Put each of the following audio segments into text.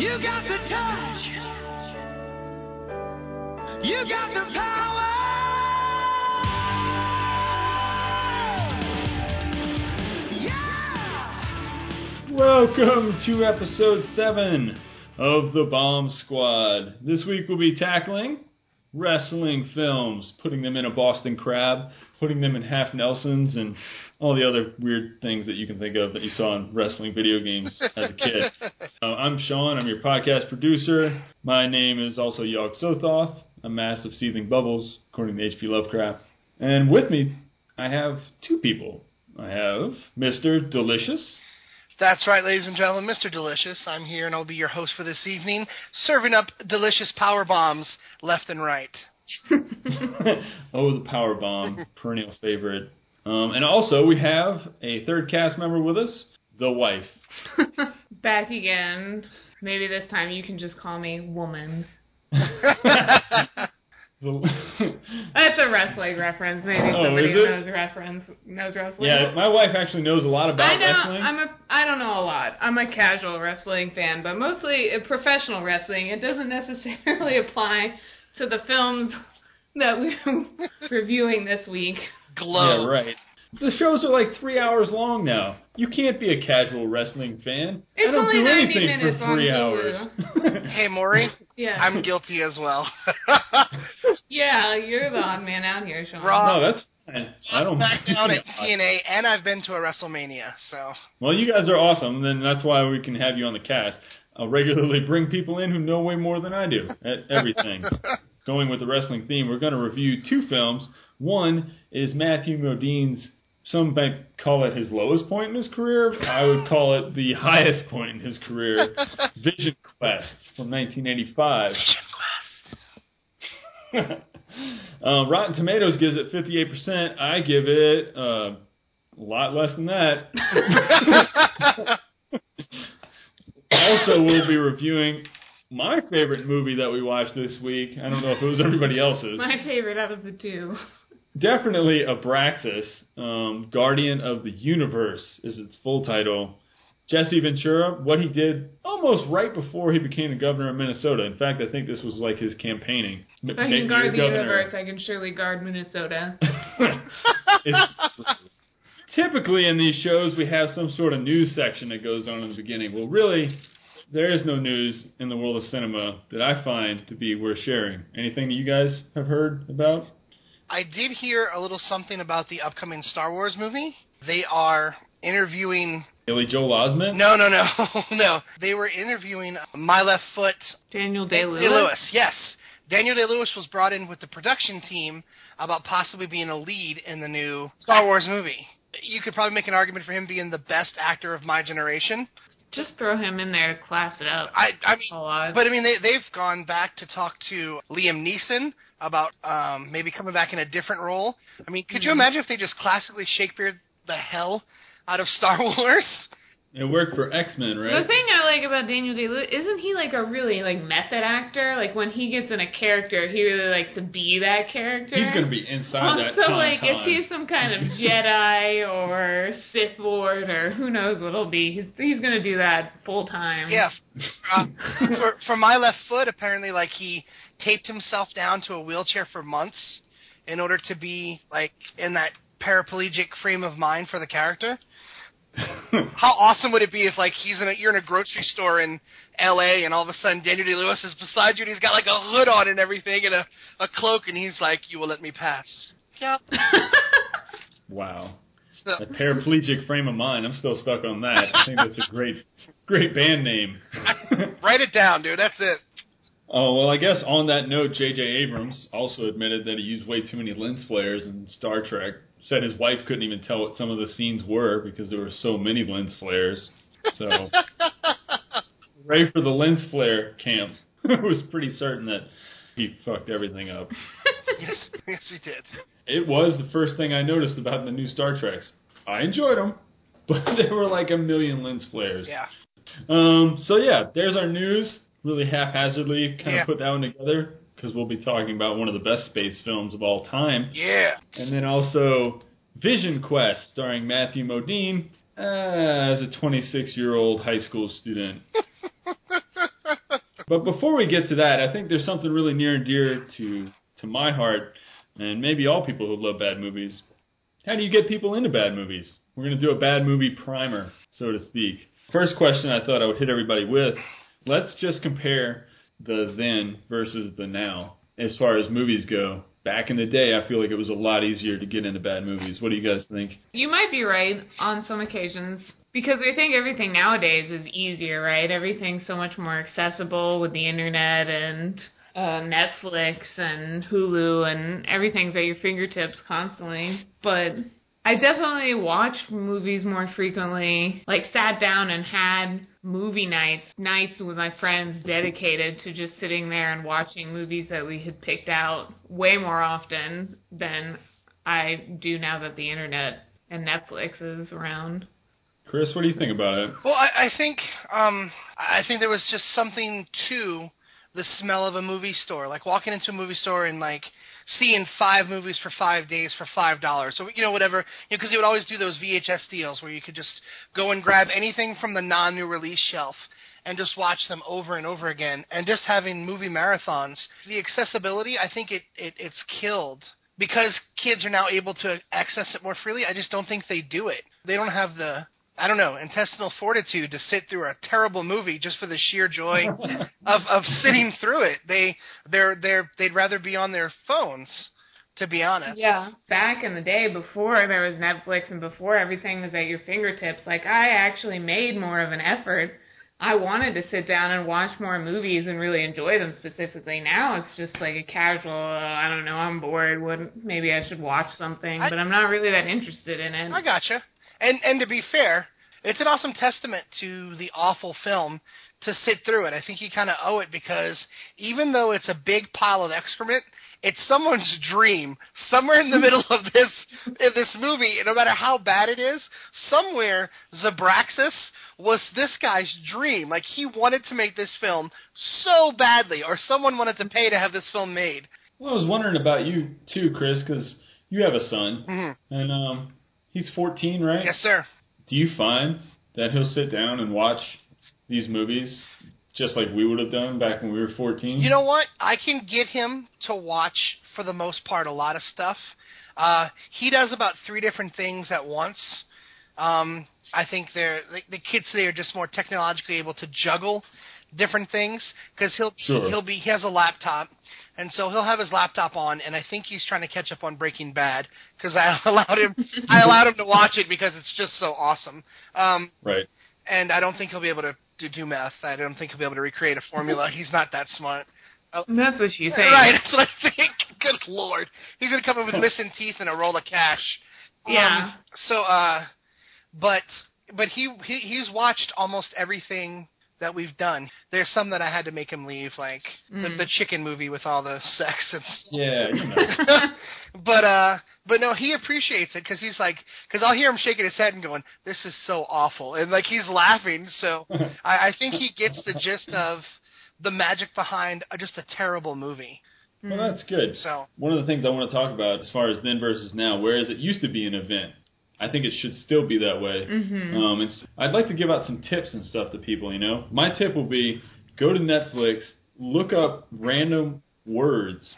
You got the touch. You got the power. Yeah. Welcome to episode 7 of the Bomb Squad. This week we'll be tackling wrestling films, putting them in a Boston Crab, putting them in half Nelsons, and all the other weird things that you can think of that you saw in wrestling video games as a kid. Uh, I'm Sean, I'm your podcast producer. My name is also Yog Sothoth, a mass of seething bubbles, according to H.P. Lovecraft. And with me, I have two people. I have Mr. Delicious. That's right, ladies and gentlemen, Mr. Delicious. I'm here and I'll be your host for this evening, serving up delicious power bombs left and right. oh, the power bomb, perennial favorite. Um, and also, we have a third cast member with us, the wife. Back again. Maybe this time you can just call me woman. That's a wrestling reference. Maybe Oh, somebody who knows reference knows wrestling. yeah, my wife actually knows a lot about I know. wrestling. I'm a. I don't know a lot. I'm a casual wrestling fan, but mostly professional wrestling. It doesn't necessarily apply to the films that we're reviewing this week. Glow. Yeah, right. The shows are like three hours long now. You can't be a casual wrestling fan. I It's don't only do 90 anything minutes for on three Hulu. hours. Hey, Maury, Yeah. I'm guilty as well. yeah, you're the odd man out here, Sean. Raw. no, that's fine. I don't Back down at. TNA, and I've been to a WrestleMania, so. Well, you guys are awesome, and that's why we can have you on the cast. I'll regularly bring people in who know way more than I do at everything. Going with the wrestling theme, we're going to review two films. One is Matthew Modine's, some might call it his lowest point in his career. I would call it the highest point in his career, Vision Quest from 1985. uh, Rotten Tomatoes gives it 58%. I give it uh, a lot less than that. also, we'll be reviewing my favorite movie that we watched this week. I don't know if it was everybody else's. My favorite out of the two. Definitely Abraxas, um, Guardian of the Universe is its full title. Jesse Ventura, what he did almost right before he became the governor of Minnesota. In fact, I think this was like his campaigning. I can guard the universe, I can surely guard Minnesota. Typically in these shows, we have some sort of news section that goes on in the beginning. Well, really, there is no news in the world of cinema that I find to be worth sharing. Anything that you guys have heard about? I did hear a little something about the upcoming Star Wars movie. They are interviewing. Billy Joel Osment? No, no, no, no. They were interviewing My Left Foot Daniel Day Lewis. Day Lewis, yes. Daniel Day Lewis was brought in with the production team about possibly being a lead in the new Star Wars movie. You could probably make an argument for him being the best actor of my generation. Just throw him in there to class it up. I, I mean, but I mean, they they've gone back to talk to Liam Neeson about um, maybe coming back in a different role. I mean, could you Mhm. imagine if they just classically Shakespeare the hell out of Star Wars? It worked for X Men, right? The thing I like about Daniel Day Lewis isn't he like a really like method actor? Like when he gets in a character, he really likes to be that character. He's going to be inside that Also, con like if he's some kind of Jedi or Sith Lord or who knows what it'll be, he's, he's gonna do that full time. Yeah. Uh, for for my left foot, apparently, like he taped himself down to a wheelchair for months in order to be like in that paraplegic frame of mind for the character. How awesome would it be if like he's in a you're in a grocery store in L.A. and all of a sudden Daniel Day Lewis is beside you and he's got like a hood on and everything and a a cloak and he's like, "You will let me pass." Yeah. wow. So, A paraplegic frame of mind. I'm still stuck on that. I think that's a great, great band name. write it down, dude. That's it. oh well, I guess on that note, J.J. Abrams also admitted that he used way too many lens flares in Star Trek. Said his wife couldn't even tell what some of the scenes were because there were so many lens flares. So, ready for the lens flare camp. was pretty certain that he fucked everything up. yes, yes, he did. It was the first thing I noticed about the new Star Treks. I enjoyed them, but there were like a million lens flares. Yeah. Um. So yeah, there's our news. Really haphazardly kind Yeah. of put that one together because we'll be talking about one of the best space films of all time, Yeah. and then also Vision Quest, starring Matthew Modine uh, as a 26 year old high school student. But before we get to that, I think there's something really near and dear to to my heart, and maybe all people who love bad movies. How do you get people into bad movies? We're going to do a bad movie primer, so to speak. First question I thought I would hit everybody with let's just compare the then versus the now as far as movies go. Back in the day, I feel like it was a lot easier to get into bad movies. What do you guys think? You might be right on some occasions because I think everything nowadays is easier, right? Everything's so much more accessible with the internet and uh, Netflix and Hulu and everything's at your fingertips constantly. But I definitely watched movies more frequently, like sat down and had movie nights, nights with my friends dedicated to just sitting there and watching movies that we had picked out way more often than I do now that the internet and Netflix is around. Chris, what do you think about it? Well, I, I think um, I think there was just something to the smell of a movie store, like walking into a movie store and like seeing five movies for five days for five dollars. So you know whatever, because you, know, you would always do those VHS deals where you could just go and grab anything from the non-new release shelf and just watch them over and over again. And just having movie marathons, the accessibility, I think it, it it's killed because kids are now able to access it more freely. I just don't think they do it. They don't have the I don't know, intestinal fortitude to sit through a terrible movie just for the sheer joy of, of sitting through it. They they're they're they'd rather be on their phones, to be honest. Yeah. Back in the day before there was Netflix and before everything was at your fingertips, like I actually made more of an effort. I wanted to sit down and watch more movies and really enjoy them specifically. Now it's just like a casual, uh, I don't know, I'm bored. What maybe I should watch something, I- but I'm not really that interested in it. I gotcha. And and to be fair, it's an awesome testament to the awful film to sit through it. I think you kind of owe it because even though it's a big pile of excrement, it's someone's dream. Somewhere in the middle of this in this movie, no matter how bad it is, somewhere Zabraxis was this guy's dream. Like he wanted to make this film so badly, or someone wanted to pay to have this film made. Well, I was wondering about you too, Chris, because you have a son, Mhm. and um, he's 14, right? Yes, sir. Do you find that he'll sit down and watch these movies just like we would have done back when we were 14? You know what? I can get him to watch, for the most part, a lot of stuff. Uh, he does about three different things at once. Um, I think they're the, the kids today are just more technologically able to juggle different things because he'll Sure. he'll be he has a laptop and so he'll have his laptop on and I think he's trying to catch up on Breaking Bad because I allowed him I allowed him to watch it because it's just so awesome. Um, Right. and I don't think he'll be able to do, do math. I don't think he'll be able to recreate a formula. He's not that smart. That's what you say. Right, that's what I think. Good lord, he's gonna come up with missing teeth and a roll of cash. Yeah. Um, so, uh, but but he, he he's watched almost everything that we've done. There's some that I had to make him leave, like the, Mm. the chicken movie with all the sex and. stuff. Yeah, you know. but uh, but no, he appreciates it because he's like, because I'll hear him shaking his head and going, "This is so awful," and like he's laughing. So I, I think he gets the gist of the magic behind uh, just a terrible movie. well, that's good. So One of the things I want to talk about as far as then versus now, whereas it used to be an event, I think it should still be that way. Mm-hmm. Um, it's, I'd like to give out some tips and stuff to people. You know, my tip will be go to Netflix, look up random words.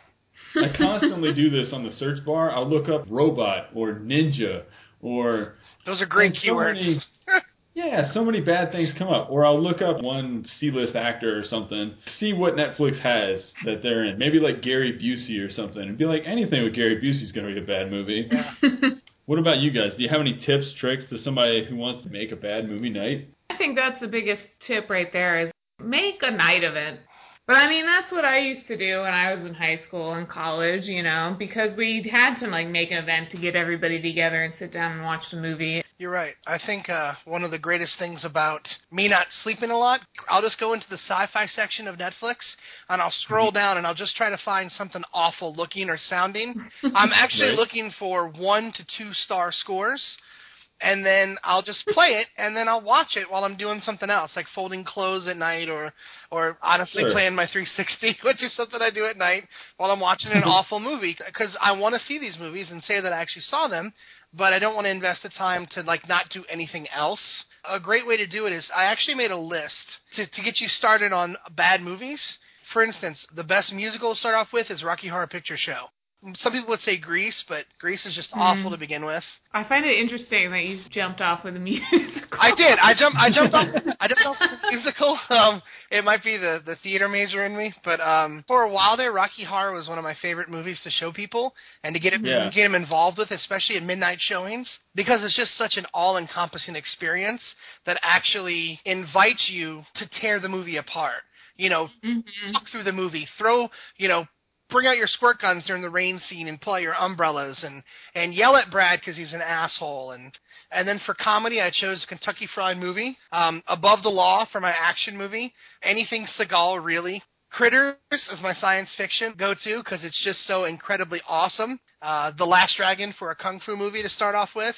I constantly do this on the search bar. I'll look up robot or ninja or those are great And so keywords. many- yeah, so many bad things come up. Or I'll look up one C-list actor or something, see what Netflix has that they're in. Maybe like Gary Busey or something, and be like, anything with Gary Busey is going to be a bad movie. What about you guys? Do you have any tips, tricks to somebody who wants to make a bad movie night? I think that's the biggest tip right there is make a night of it. But I mean, that's what I used to do when I was in high school and college, you know, because we had to like make an event to get everybody together and sit down and watch the movie. You're right. I think uh, one of the greatest things about me not sleeping a lot, I'll just go into the sci-fi section of Netflix and I'll scroll down and I'll just try to find something awful looking or sounding. I'm actually Right. looking for one to two star scores. And then I'll just play it, and then I'll watch it while I'm doing something else, like folding clothes at night, or, or honestly Sure. playing my 360, which is something I do at night while I'm watching an mm-hmm. awful movie. Because I want to see these movies and say that I actually saw them, but I don't want to invest the time to like not do anything else. A great way to do it is I actually made a list to, to get you started on bad movies. For instance, the best musical to start off with is Rocky Horror Picture Show. Some people would say Grease, but Grease is just awful to begin with. I find it interesting that you jumped off with a musical. I did. I jumped. I jumped off. I jumped off the musical. Um, it might be the the theater major in me, but um, for a while there, Rocky Horror was one of my favorite movies to show people and to get it, Yeah. get them involved with, especially at midnight showings, because it's just such an all-encompassing experience that actually invites you to tear the movie apart. You know, Mhm. talk through the movie, throw, you know, bring out your squirt guns during the rain scene and pull out your umbrellas and and yell at Brad because he's an asshole and and then for comedy I chose Kentucky Fried Movie, um, Above the Law for my action movie, anything Seagal really. Critters is my science fiction go to because it's just so incredibly awesome. Uh, the Last Dragon for a kung fu movie to start off with.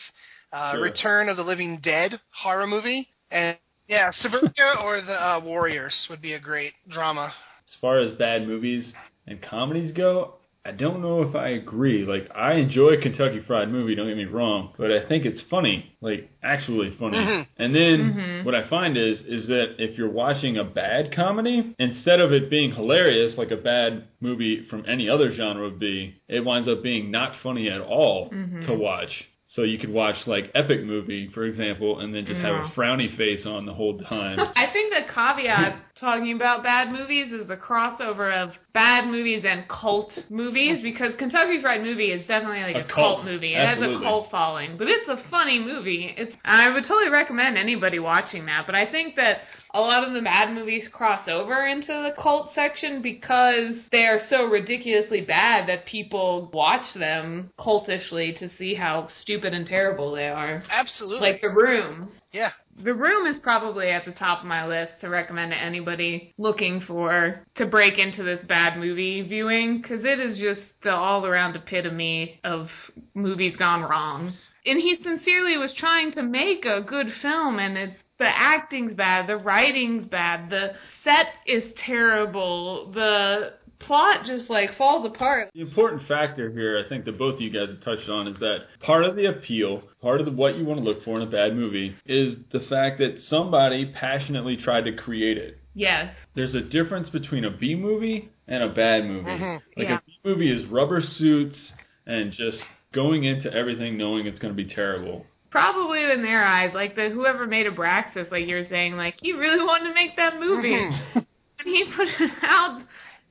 Uh, Sure. Return of the Living Dead horror movie and yeah, Suburbia or the uh, Warriors would be a great drama. As far as bad movies and comedies go, I don't know if I agree. Like, I enjoy Kentucky Fried Movie, don't get me wrong, but I think it's funny, like, actually funny. Mhm. And then Mhm. what I find is, is that if you're watching a bad comedy, instead of it being hilarious, like a bad movie from any other genre would be, it winds up being not funny at all Mhm. to watch. So you could watch like Epic Movie, for example, and then just have a frowny face on the whole time. I think the caveat talking about bad movies is the crossover of bad movies and cult movies because Kentucky Fried Movie is definitely like A a, cult. cult, movie. It has a cult following, but it's a funny movie. It's I would totally recommend anybody watching that. But I think that a lot of the bad movies cross over into the cult section because they are so ridiculously bad that people watch them cultishly to see how stupid and terrible they are. Absolutely. Like The Room. yeah. The Room is probably at the top of my list to recommend to anybody looking for to break into this bad movie viewing because it is just the all around epitome of movies gone wrong. And he sincerely was trying to make a good film, and it's the acting's bad, the writing's bad, the set is terrible, the plot just like falls apart. The important factor here, I think that both of you guys have touched on, is that part of the appeal, part of the, what you want to look for in a bad movie, is the fact that somebody passionately tried to create it. Yes. There's a difference between a B movie and a bad movie. Mhm. Like Yeah. a B movie is rubber suits and just going into everything knowing it's going to be terrible. Probably in their eyes, like the whoever made Abraxas, like you're saying, like he really wanted to make that movie, Mhm. and he put it out.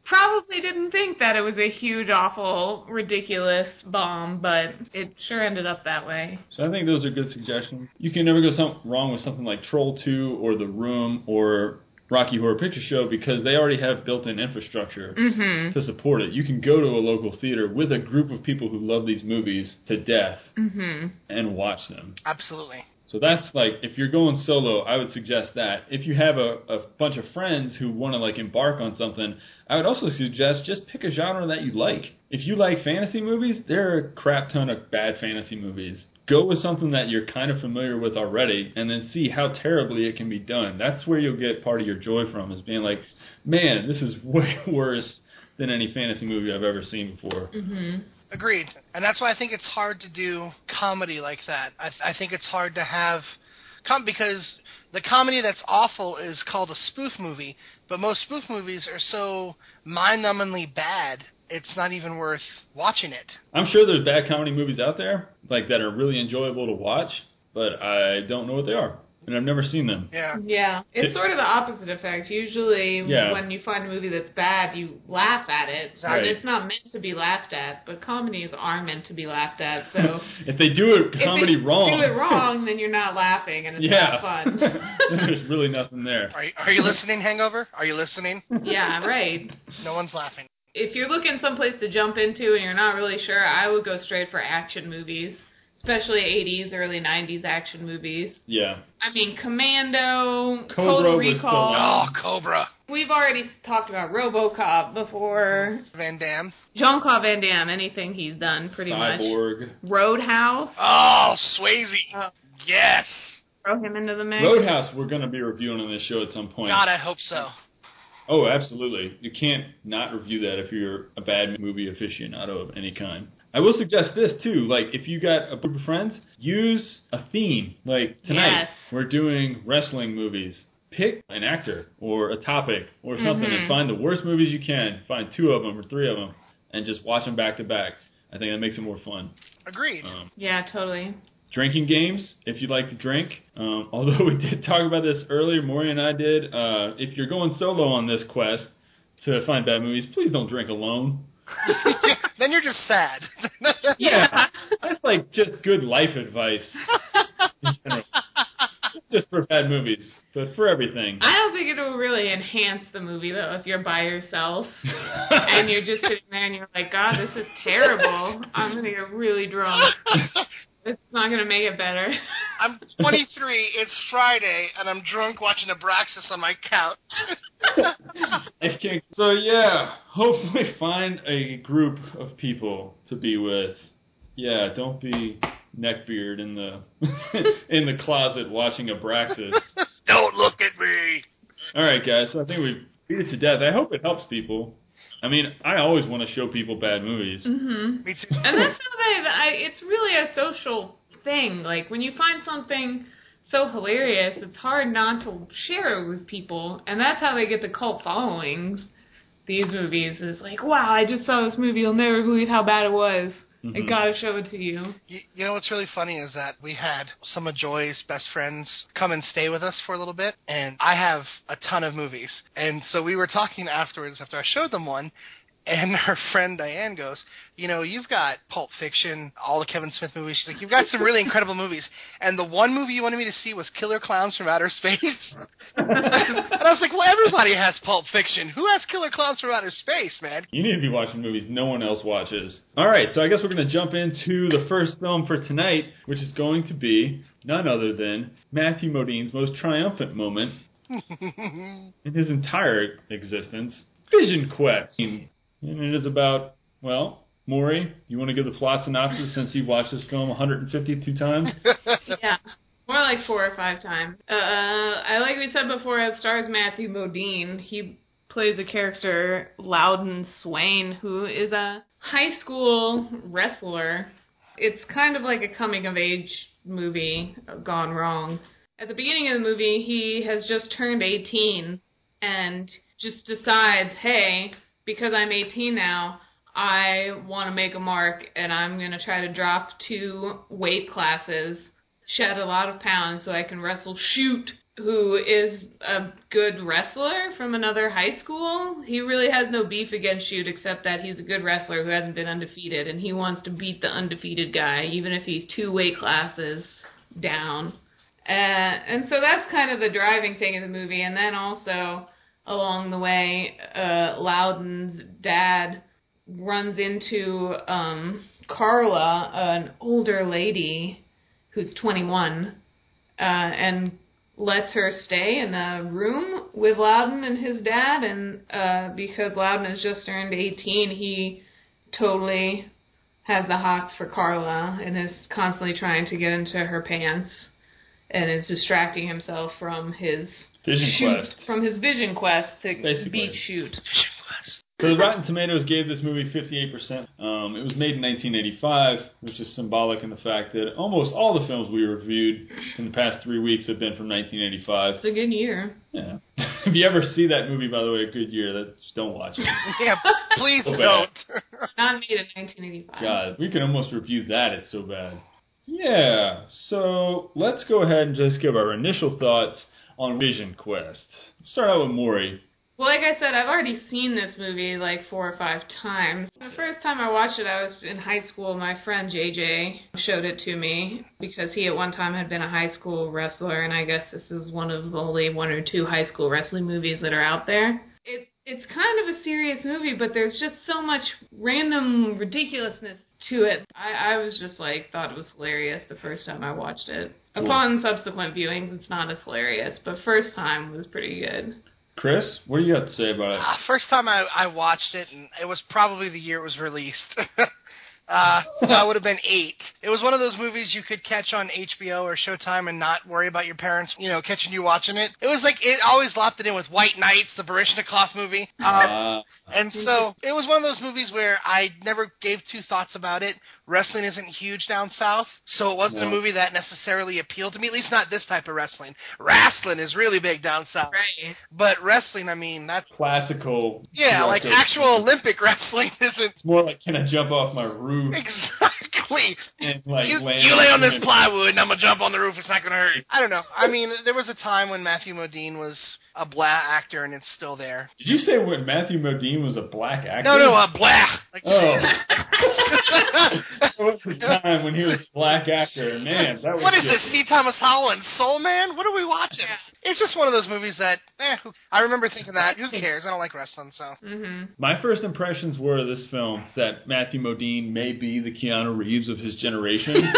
Probably didn't think that it was a huge, awful, ridiculous bomb, but it sure ended up that way. So I think those are good suggestions. You can never go some, wrong with something like Troll 2 or The Room or Rocky Horror Picture Show because they already have built-in infrastructure. Mm-hmm. to support it. You can go to a local theater with a group of people who love these movies to death Mm-hmm. and watch them. Absolutely. So that's like if you're going solo, I would suggest that. If you have a, a bunch of friends who want to like embark on something, I would also suggest just pick a genre that you like. If you like fantasy movies, there are a crap ton of bad fantasy movies. Go with something that you're kind of familiar with already and then see how terribly it can be done. That's where you'll get part of your joy from is being like, man, this is way worse than any fantasy movie I've ever seen before. Mm-hmm. Agreed. And that's why I think it's hard to do comedy like that. I, I think it's hard to have com because the comedy that's awful is called a spoof movie, but most spoof movies are so mind-numbingly bad, it's not even worth watching it. I'm sure there's bad comedy movies out there like that are really enjoyable to watch, but I don't know what they are, and I've never seen them. Yeah. Yeah, it's It- sort of the opposite effect. Usually, Yeah. when you find a movie that's bad, you laugh at it, Right. it's not meant to be laughed at. But comedies are meant to be laughed at, so. if they do it If comedy they wrong, do it wrong, then you're not laughing, and it's yeah, not fun. there's really nothing there. Are you, are you listening, Hangover? Are you listening? yeah, right. No one's laughing. If you're looking someplace to jump into and you're not really sure, I would go straight for action movies, especially 80s, early 90s action movies. Yeah, I mean, Commando, Cobra Total was the Recall. one. Oh, Cobra. We've already talked about RoboCop before. Van Damme. Jean Claude Van Damme, anything he's done, pretty much. Cyborg. Roadhouse, Oh, Swayze. Oh. Yes. throw him into the mix. Roadhouse, we're going to be reviewing on this show at some point. God, I hope so. Oh, absolutely. You can't not review that if you're a bad movie aficionado of any kind. I will suggest this too. Like, if you got a group of friends, use a theme. Like tonight, Yes. we're doing wrestling movies. Pick an actor or a topic or something, Mhm. and find the worst movies you can. Find two of them or three of them, and just watch them back to back. I think that makes it more fun. Agreed. Um, Yeah, totally. drinking games if you like to drink. Um, although we did talk about this earlier, Maury and I did. Uh, if you're going solo on this quest to find bad movies, please don't drink alone. then you're just sad. Yeah, that's like just good life advice in general. Not just for bad movies, but for everything. I don't think it'll really enhance the movie though if you're by yourself and you're just sitting there and you're like, God, this is terrible. I'm gonna get really drunk. It's not gonna make it better. I'm 23. It's Friday, and I'm drunk watching Abraxas on my couch. I can't- So yeah, hopefully find a group of people to be with. Yeah, don't be neckbeard in the in the closet watching Abraxas. Don't look at me. All right, guys. So I think we beat it to death. I hope it helps people. I mean, I always want to show people bad movies. hmm Me too. And that's something that I, it's really a social thing. Like when you find something so hilarious, it's hard not to share it with people, and that's how they get the cult followings. These movies is like, wow, I just saw this movie. You'll never believe how bad it was. I Mhm. gotta show it to you. You, you know what's really funny is that we had some of Joy's best friends come and stay with us for a little bit, and I have a ton of movies. And so we were talking afterwards after I showed them one, and her friend Diane goes, "You know, you've got Pulp Fiction, all the Kevin Smith movies. She's like, you've got some really incredible movies, and the one movie you wanted me to see was Killer Clowns from Outer Space." and I was like, "Well, everybody has Pulp Fiction. Who has Killer Clowns from Outer Space, man?" You need to be watching movies no one else watches. All right, so I guess we're going to jump into the first film for tonight, which is going to be none other than Matthew Modine's most triumphant moment in his entire existence Vision Quest. And it is about, well, Maury, you want to give the plot synopsis since you've watched this film 152 times? yeah. More like four or five times. Uh, I like we said before, it stars Matthew Modine. He plays a character, Louden Swain, who is a high school wrestler. It's kind of like a coming of age movie gone wrong. At the beginning of the movie, he has just turned 18 and just decides, hey, because I'm 18 now, I want to make a mark and I'm going to try to drop two weight classes, shed a lot of pounds so I can wrestle Shoot, who is a good wrestler from another high school. He really has no beef against Shoot except that he's a good wrestler who hasn't been undefeated and he wants to beat the undefeated guy, even if he's two weight classes down. Uh, and so that's kind of the driving thing of the movie. And then also along the way, uh, Louden's dad runs into um, Carla, an older lady who's 21, uh, and lets her stay in a room with Louden and his dad. And uh, because Louden has just turned 18, he totally has the hots for Carla and is constantly trying to get into her pants and is distracting himself from his Vision shoot, Quest. from his vision quest to Basically. beat shoot. vision So the Rotten Tomatoes gave this movie 58%. Um, it was made in 1985, which is symbolic in the fact that almost all the films we reviewed in the past three weeks have been from 1985. It's a good year. Yeah. if you ever see that movie, by the way, a good year, that just don't watch it. yeah, please So don't. Not made in 1985. God, we can almost review that. It's so bad. Yeah. So let's go ahead and just give our initial thoughts on Vision Quest. Let's start out with Maury. Well, like I said, I've already seen this movie like four or five times. The first time I watched it, I was in high school. My friend JJ showed it to me because he at one time had been a high school wrestler, and I guess this is one of only one or two high school wrestling movies that are out there. It's it's kind of a serious movie, but there's just so much random ridiculousness to it. I, I was just like, thought it was hilarious the first time I watched it. Cool. Upon subsequent viewings, it's not as hilarious, but first time was pretty good. Chris, what do you have to say about it? Uh, first time I, I watched it, and it was probably the year it was released. Uh, so I would have been eight. It was one of those movies you could catch on HBO or Showtime and not worry about your parents, you know, catching you watching it. It was like it always lopped it in with White Knights, the Baryshnikov movie. Um, Uh, and so it was one of those movies where I never gave two thoughts about it. Wrestling isn't huge down south, so it wasn't a movie that necessarily appealed to me. At least not this type of wrestling. Wrestling is really big down south, Right. but wrestling, I mean, that's classical. yeah, like actual Olympic wrestling isn't It's more like can I jump off my roof exactly. and like you, land you lay on this plywood and I'm gonna jump on the roof. It's not gonna hurt. I don't know. I mean, there was a time when Matthew Modine was a black actor, and it's still there. Did you say when Matthew Modine was a black actor? No, no, a black. Like, Oh. There was a time when he was a black actor. Man, that was what is just- this? C. Thomas Howell and Soul Man? What are we watching? It's just one of those movies that, eh, I remember thinking that. Who cares? I don't like wrestling, so. hmm My first impressions were of this film that Matthew Modine may be the Keanu Reeves of his generation.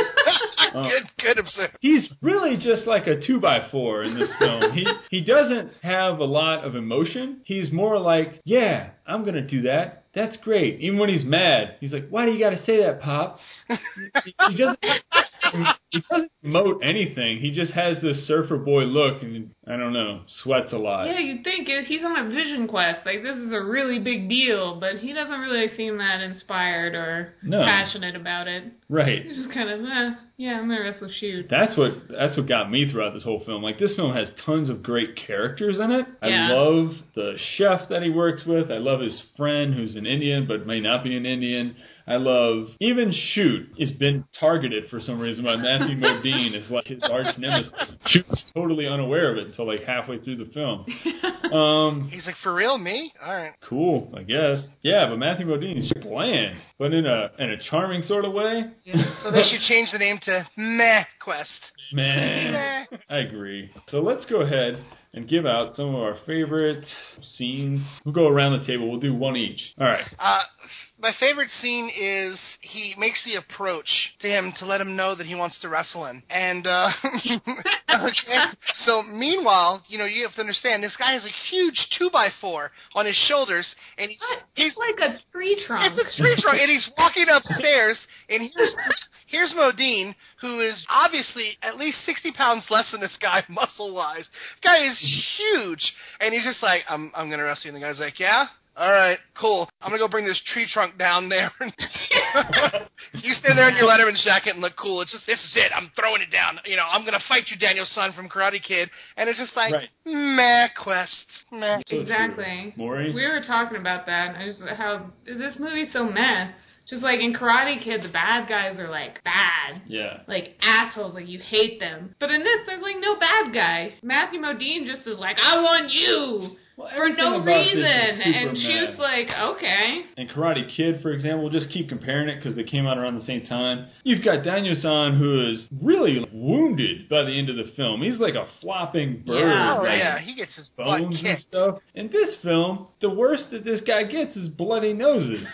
Oh. good, good observe. He's really just like a two by four in this film. He he doesn't have a lot of emotion. He's more like, yeah, I'm gonna do that. That's great. Even when he's mad, he's like, why do you got to say that, Pop? he, he doesn't. He doesn't emote anything. He just has this surfer boy look, and I don't know, sweats a lot. Yeah, you'd think if he's on a vision quest, like this is a really big deal, but he doesn't really seem that inspired or No. passionate about it. Right. He's just kind of, eh, yeah, I'm gonna wrestle shoot. That's what that's what got me throughout this whole film. Like this film has tons of great characters in it. Yeah. I love the chef that he works with. I love his friend who's an Indian but may not be an Indian. I love even Shoot has been targeted for some reason by Matthew Modine as like his arch nemesis. Shoot's totally unaware of it until like halfway through the film. Um He's like, for real, me? All right. cool, I guess. Yeah, but Matthew Modine is bland, but in a in a charming sort of way. Yeah. So they should change the name to Meh Quest. Man, Meh. I agree. So let's go ahead and give out some of our favorite scenes. We'll go around the table. We'll do one each. All right. Uh, my favorite scene is he makes the approach to him to let him know that he wants to wrestle him. And uh, okay, so meanwhile, you know, you have to understand this guy has a huge two by four on his shoulders, and he's he's like a tree trunk. it's a tree trunk, and he's walking upstairs, and here's here's Modine, who is obviously at least sixty pounds less than this guy muscle wise. Guy is huge, and he's just like, I'm I'm gonna wrestle you. And the guy's like, Yeah. All right, cool. I'm gonna go bring this tree trunk down there. you stand there in your Letterman's jacket and look cool. It's just this is it. I'm throwing it down. You know, I'm gonna fight you, Daniel San from Karate Kid. And it's just like, Right. meh, quest, meh. Exactly. true. Maury? We were talking about that. I just how this movie's so meh. Just like in Karate Kid, the bad guys are like bad. Yeah. like assholes, like you hate them. But in this, there's like no bad guy. Matthew Modine just is like, I want you Well, for no about this is reason, and super Shoot's like, okay. and Karate Kid, for example, we'll just keep comparing it because they came out around the same time. You've got Daniel San, who is really wounded by the end of the film. He's like a flopping bird. Yeah, Oh like yeah, he gets his butt Bones and stuff. In this film, the worst that this guy gets is bloody noses.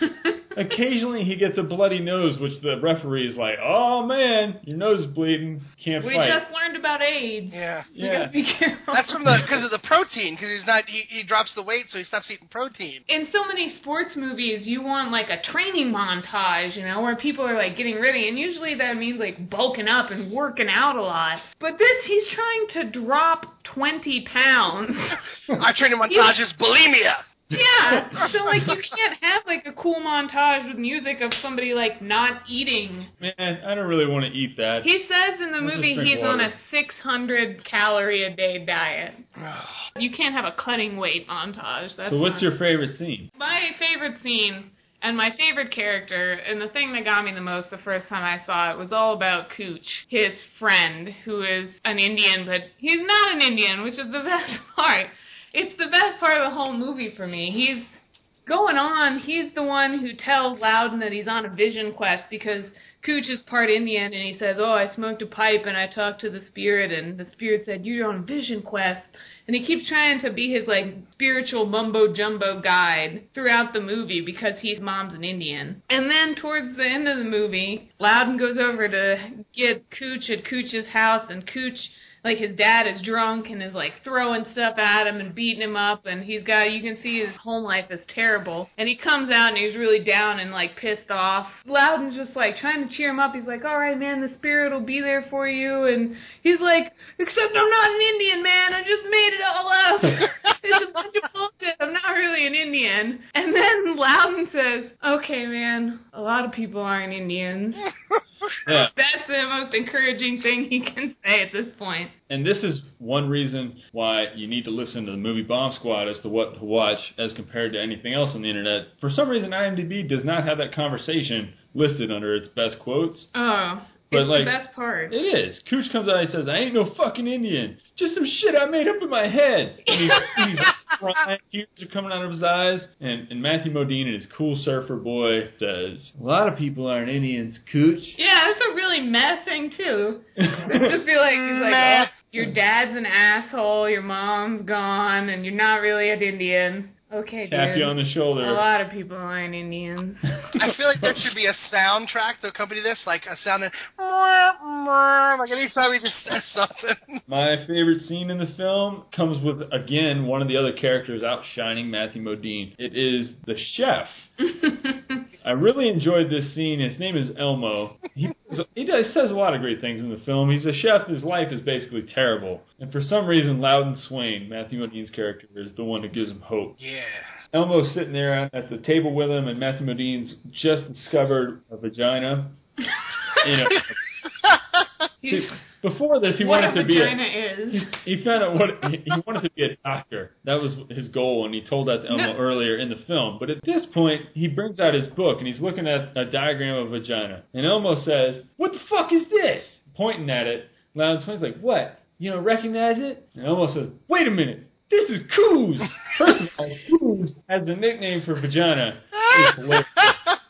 Occasionally, he gets a bloody nose, which the referee is like, "Oh man, your nose is bleeding. Can't We fight." just learned about AIDS. Yeah. You yeah, gotta be careful. That's from the because of the protein because he's not he, he drops the weight so he stops eating protein. in so many sports movies, you want like a training montage, you know, where people are like getting ready, and usually that means like bulking up and working out a lot. But this, he's trying to drop 20 pounds. Our training montage is bulimia. Yeah. So like you can't have like a cool montage with music of somebody like not eating. man, I don't really want to eat that. He says in the I'll movie drink he's on a 600 calorie a day diet. You can't have a cutting weight montage. That's So, what's not- your favorite scene? my favorite scene and my favorite character and the thing that got me the most the first time I saw it was all about Cooch, his friend, who is an Indian, but he's not an Indian, which is the best part. It's the best part of the whole movie for me. He's going on, he's the one who tells Louden that he's on a vision quest because Cooch is part Indian and he says, Oh, I smoked a pipe and I talked to the spirit and the spirit said, You're on a vision quest and he keeps trying to be his like spiritual mumbo jumbo guide throughout the movie because his mom's an Indian. And then towards the end of the movie, Louden goes over to get Cooch at Cooch's house and Cooch like his dad is drunk and is like throwing stuff at him and beating him up and he's got you can see his home life is terrible. And he comes out and he's really down and like pissed off. Louden's just like trying to cheer him up. He's like all right man the spirit will be there for you. And he's like except i'm not an indian man. I just made it all up. It's a bunch of bullshit. I'm not really an indian. And then louden says okay man a lot of people aren't indians Yeah. that's the most encouraging thing he can say at this point. And this is one reason why you need to listen to the movie Bomb Squad as to what to watch as compared to anything else on the internet. For some reason, IMDb does not have that conversation listed under its best quotes. Oh, But, it's like, the best part. It is. Cooch comes out and he says, I ain't no fucking Indian. Just some shit I made up in my head. And he's, he's crying. Tears are coming out of his eyes. And, and Matthew Modine and his cool surfer boy says, A lot of people aren't Indians, Cooch. Yeah, that's a really mess thing too. Just feel like he's like, Meh. oh, your dad's an asshole, your mom's gone, and you're not really an Indian. Okay, Tap dude. you on the shoulder. a lot of people aren't Indians. I feel like there should be a soundtrack to accompany this, like a sound, in- like anytime he just says something. My favorite scene in the film comes with, again, one of the other characters outshining Matthew Modine. It is the chef. I really enjoyed this scene. His name is Elmo. He, he does, says a lot of great things in the film. He's a chef. His life is basically terrible. And for some reason, Louden Swain, Matthew Modine's character, is the one who gives him hope. Yeah. Elmo's sitting there at the table with him, and Matthew Modine's just discovered a vagina. You know, see, before this, he wanted to be a, vagina is. he found out what he he wanted to be a doctor. That was his goal, and he told that to Elmo No. earlier in the film. But at this point, he brings out his book and he's looking at a diagram of a vagina. And Elmo says, "What the fuck is this?" Pointing at it. Louden Swain's like, "What? You don't recognize it?" And Elmo says, "Wait a minute." This is Coos. First of all, Coos has a nickname for vagina.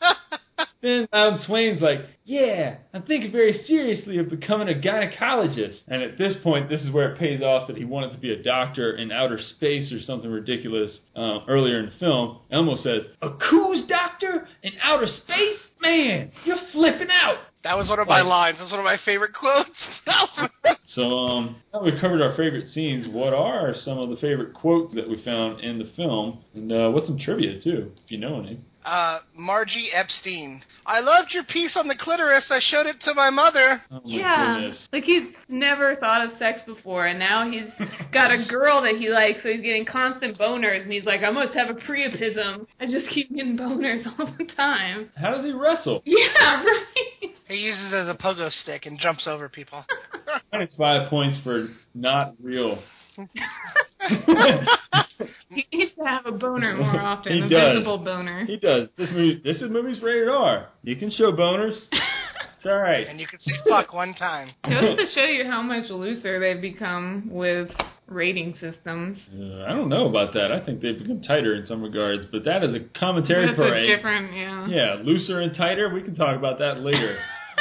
Then Louden Swain's like, yeah, I'm thinking very seriously of becoming a gynecologist. And at this point, this is where it pays off that he wanted to be a doctor in outer space or something ridiculous um, earlier in the film. Elmo says, a coos doctor in outer space? Man, you're flipping out. That was one of my lines. That's one of my favorite quotes. So, um, now we've covered our favorite scenes. What are some of the favorite quotes that we found in the film? And uh, what's some trivia, too, if you know any? Uh, Margie Epstein. I loved your piece on the clitoris. I showed it to my mother. Oh, my Yeah, goodness. like he's never thought of sex before, and now he's got a girl that he likes, so he's getting constant boners, and he's like, I must have a priapism. I just keep getting boners all the time. How does he wrestle? Yeah, right. He uses it as a pogo stick and jumps over people. Minus five points for not real. he needs to have a boner more often, He a does. visible boner. He does. This movie. This is movie's rated R. You can show boners. It's all right. And you can say fuck one time. Just to show you how much looser they've become with rating systems. Uh, I don't know about that. I think they've become tighter in some regards, but that is a commentary That's for a a different, yeah. yeah looser and tighter. We can talk about that later.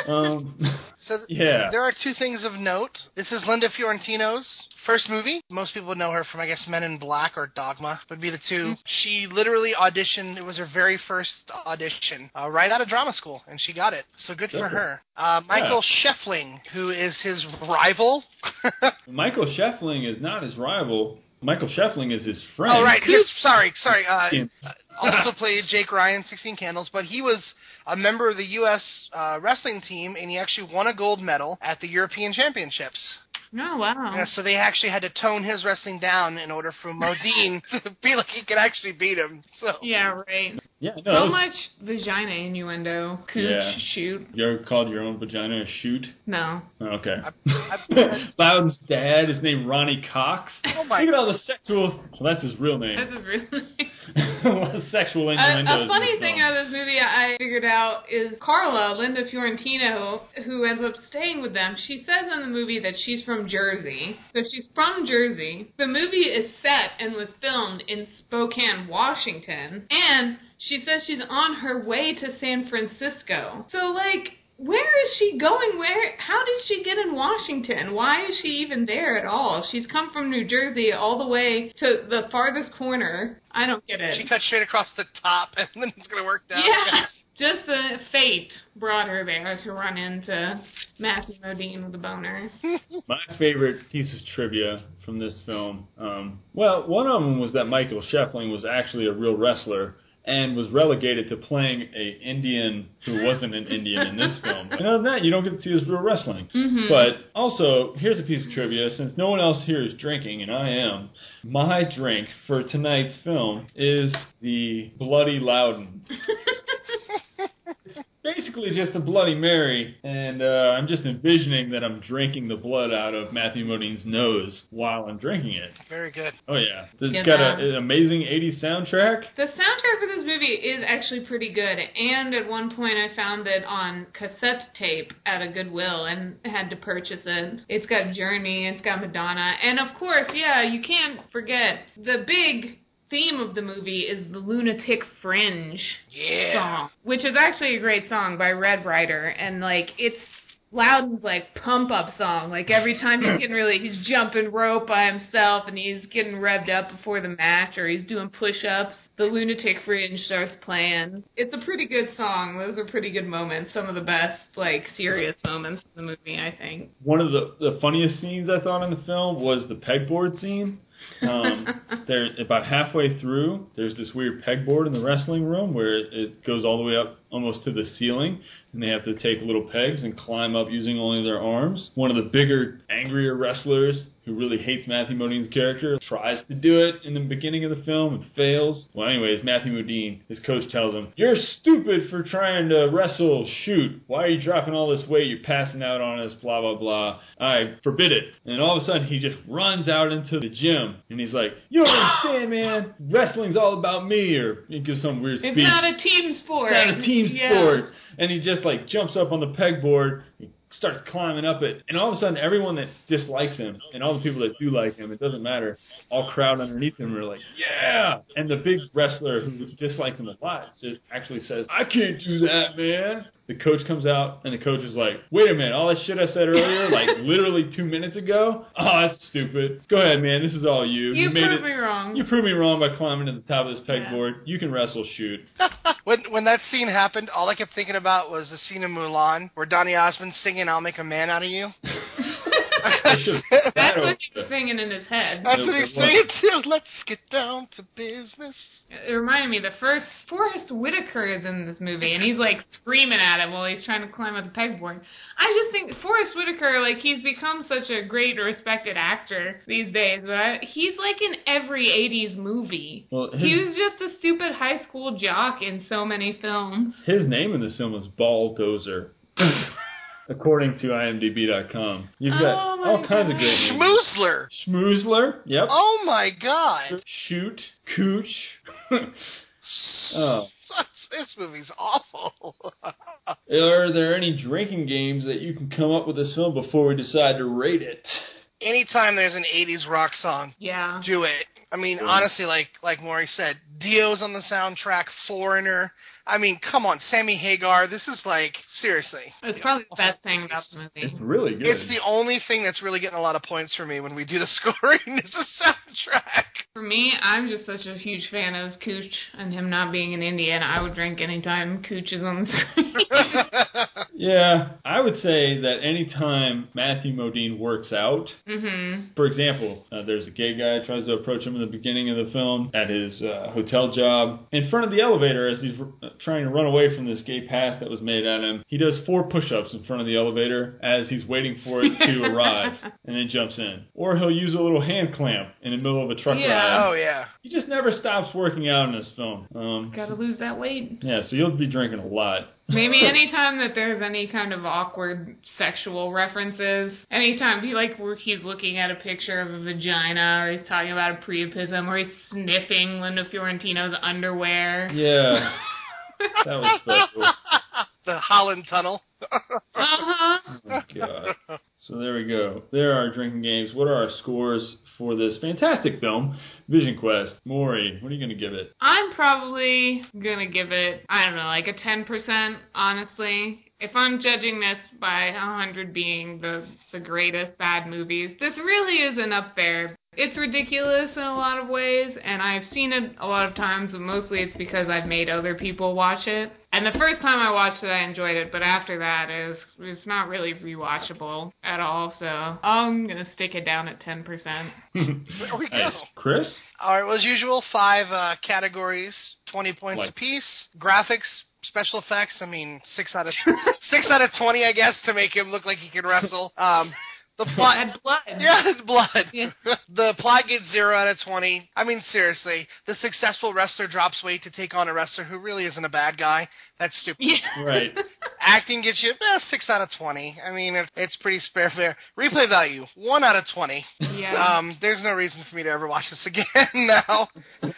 um, So th- yeah. there are two things of note. This is Linda Fiorentino's first movie. Most people know her from, I guess, Men in Black or Dogma would be the two. She literally auditioned. It was her very first audition, uh, right out of drama school, and she got it. So good for for her. Uh, Michael Schoeffling, who is his rival. Michael Schoeffling is not his rival. Michael Schoeffling is his friend. Oh right, yes. Sorry, sorry. Uh, also played Jake Ryan, Sixteen Candles, but he was a member of the U.S. Uh, wrestling team, and he actually won a gold medal at the European Championships. Oh, wow. Yeah, so they actually had to tone his wrestling down in order for Modine to be like he could actually beat him. So Yeah, right. Yeah, no. so was- much vagina innuendo. Cooch, Yeah. shoot. You ever called your own vagina a shoot? No. Oh, okay. I- Louden's dad is named Ronny Cox. Oh my- Look at all the sexual. Well, that's his real name. This is really. All the sexual A, innuendos. a funny thing film. out of this movie I figured out is Carla, Linda Fiorentino, who ends up staying with them. She says in the movie that she's from Jersey. So she's from Jersey. The movie is set and was filmed in Spokane, Washington. And she says she's on her way to San Francisco. So, like, where is she going? Where? How did she get in Washington? Why is she even there at all? She's come from New Jersey all the way to the farthest corner. I don't get it. she cut straight across the top, and then it's gonna work down. Yeah. Just the fate brought her there to run into Matthew Modine with a boner. My favorite piece of trivia from this film, um, well, one of them was that Michael Schoeffling was actually a real wrestler and was relegated to playing a Indian who wasn't an Indian in this film. And other than that, you don't get to see his real wrestling. Mhm. But also, here's a piece of trivia. Since no one else here is drinking, and I am, my drink for tonight's film is the Bloody Louden. Basically, just a Bloody Mary, and uh, I'm just envisioning that I'm drinking the blood out of Matthew Modine's nose while I'm drinking it. Very good. Oh yeah, it's Yeah, got man. a, an amazing '80s soundtrack. The soundtrack for this movie is actually pretty good, and at one point I found it on cassette tape at a Goodwill and had to purchase it. It's got Journey, it's got Madonna, and of course, yeah, you can't forget the big theme of the movie is the Lunatic Fringe Yeah. song, which is actually a great song by Red Rider, and like it's Louden's like pump up song. Like every time he's getting really, he's jumping rope by himself, and he's getting revved up before the match, or he's doing push ups. The Lunatic Fringe starts playing. It's a pretty good song. Those are pretty good moments. Some of the best like serious moments in the movie, I think. One of the, the funniest scenes I thought in the film was the pegboard scene. Um, there, about halfway through, there's this weird pegboard in the wrestling room where it, it goes all the way up almost to the ceiling, and they have to take little pegs and climb up using only their arms. One of the bigger, angrier wrestlers who really hates Matthew Modine's character tries to do it in the beginning of the film and fails. Well, anyways, Matthew Modine, his coach tells him, "You're stupid for trying to wrestle. Shoot! Why are you dropping all this weight? You're passing out on us. Blah blah blah. I forbid it." And all of a sudden, he just runs out into the gym and he's like, "You don't understand, man. Wrestling's all about me." Or he gives some weird It's speech. not a team sport. It's not a team Yeah. sport. And he just like jumps up on the pegboard, he starts climbing up it, and all of a sudden everyone that dislikes him and all the people that do like him, it doesn't matter, all crowd underneath him are like, yeah. And the big wrestler who dislikes him a lot actually says, I can't do that, man. The coach comes out and the coach is like, wait a minute, all that shit I said earlier, like literally two minutes ago, oh, that's stupid. Go ahead, man, this is all you. You, made proved it. me wrong. You proved me wrong by climbing to the top of this pegboard. You can wrestle, shoot. when when that scene happened, all I kept thinking about was the scene in Mulan where Donny Osmond's singing "I'll Make a Man Out of You." should- That's That what over- he's singing in his head. That's what he's it wasn't. saying too. Let's get down to business. It reminded me the first Forest Whitaker is in this movie, and he's like screaming at him while he's trying to climb up the pegboard. I just think Forest Whitaker, like he's become such a great respected actor these days, but I, he's like in every '80s movie. Well, his, He was just a stupid high school jock in so many films. his name in this film is Balldozer, according to IMDb.com. You've got Oh my all kinds of God. great names. Schmoozler. Schmoozler, yep. Oh my god. Shoot, Cooch. oh. This movie's awful. Are there any drinking games that you can come up with this film before we decide to rate it? Anytime there's an 80s rock song, Yeah. do it. I mean, Yeah. honestly, like like Maury said, Dio's on the soundtrack, Foreigner. I mean, come on, Sammy Hagar. This is like seriously. It's probably the best thing about the movie. It's really good. It's the only thing that's really getting a lot of points for me when we do the scoring It's the soundtrack. For me, I'm just such a huge fan of Cooch and him not being an Indian. I would drink anytime Cooch is on the screen. yeah, I would say that anytime Matthew Modine works out, hmm For example, uh, there's a gay guy tries to approach him in the beginning of the film at his uh, hotel job. In front of the elevator, as he's trying to run away from this gay pass that was made at him, he does four push-ups in front of the elevator as he's waiting for it to arrive, and then jumps in. Or he'll use a little hand clamp in the middle of a truck Yeah. ride. oh yeah. He just never stops working out in this film. Um, Gotta lose that weight. yeah, so you'll be drinking a lot. Maybe anytime that there's any kind of awkward sexual references, anytime he like he's looking at a picture of a vagina, or he's talking about a priapism, or he's sniffing Linda Fiorentino's underwear. Yeah, that was so cool. the Holland Tunnel. Uh huh. Oh, God. So there we go. There are drinking games. What are our scores for this fantastic film, Vision Quest? Maury, what are you going to give it? I'm probably gonna give it, I don't know, like a 10%, honestly. If I'm judging this by 100 being the, the greatest bad movies, this really isn't up there. It's ridiculous in a lot of ways, and I've seen it a lot of times, but mostly it's because I've made other people watch it. And the first time I watched it, I enjoyed it, but after that, it's, it's not really rewatchable at all, so I'm gonna stick it down at 10%. There we go. Nice. Chris? All right, well, as usual, five uh, categories, 20 points Like- apiece. Graphics, special effects, I mean, six out of six out of 20, I guess, to make him look like he can wrestle. Um, the plot. had blood. Yeah, it's blood. Yeah. the plot gets zero out of 20. I mean, seriously, the successful wrestler drops weight to take on a wrestler who really isn't a bad guy. That's stupid. Yeah. Right. Acting gets you eh, six out of 20. I mean, it's, it's pretty spare fair. Replay value, one out of 20. Yeah. Um, there's no reason for me to ever watch this again now.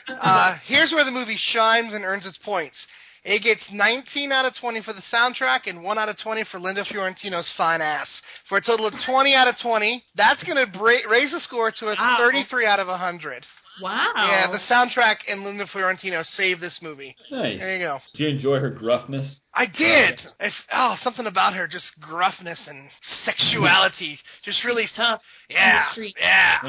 Uh, here's where the movie shines and earns its points. It gets 19 out of 20 for the soundtrack and 1 out of 20 for Linda Fiorentino's fine ass. For a total of 20 out of 20. That's going to bra- raise the score to a Wow. 33 out of 100. wow. Yeah, the soundtrack and Linda Fiorentino saved this movie. Nice. There you go. Did you enjoy her gruffness? I did. If, oh, something about her, just gruffness and sexuality, just really tough. Yeah, yeah. I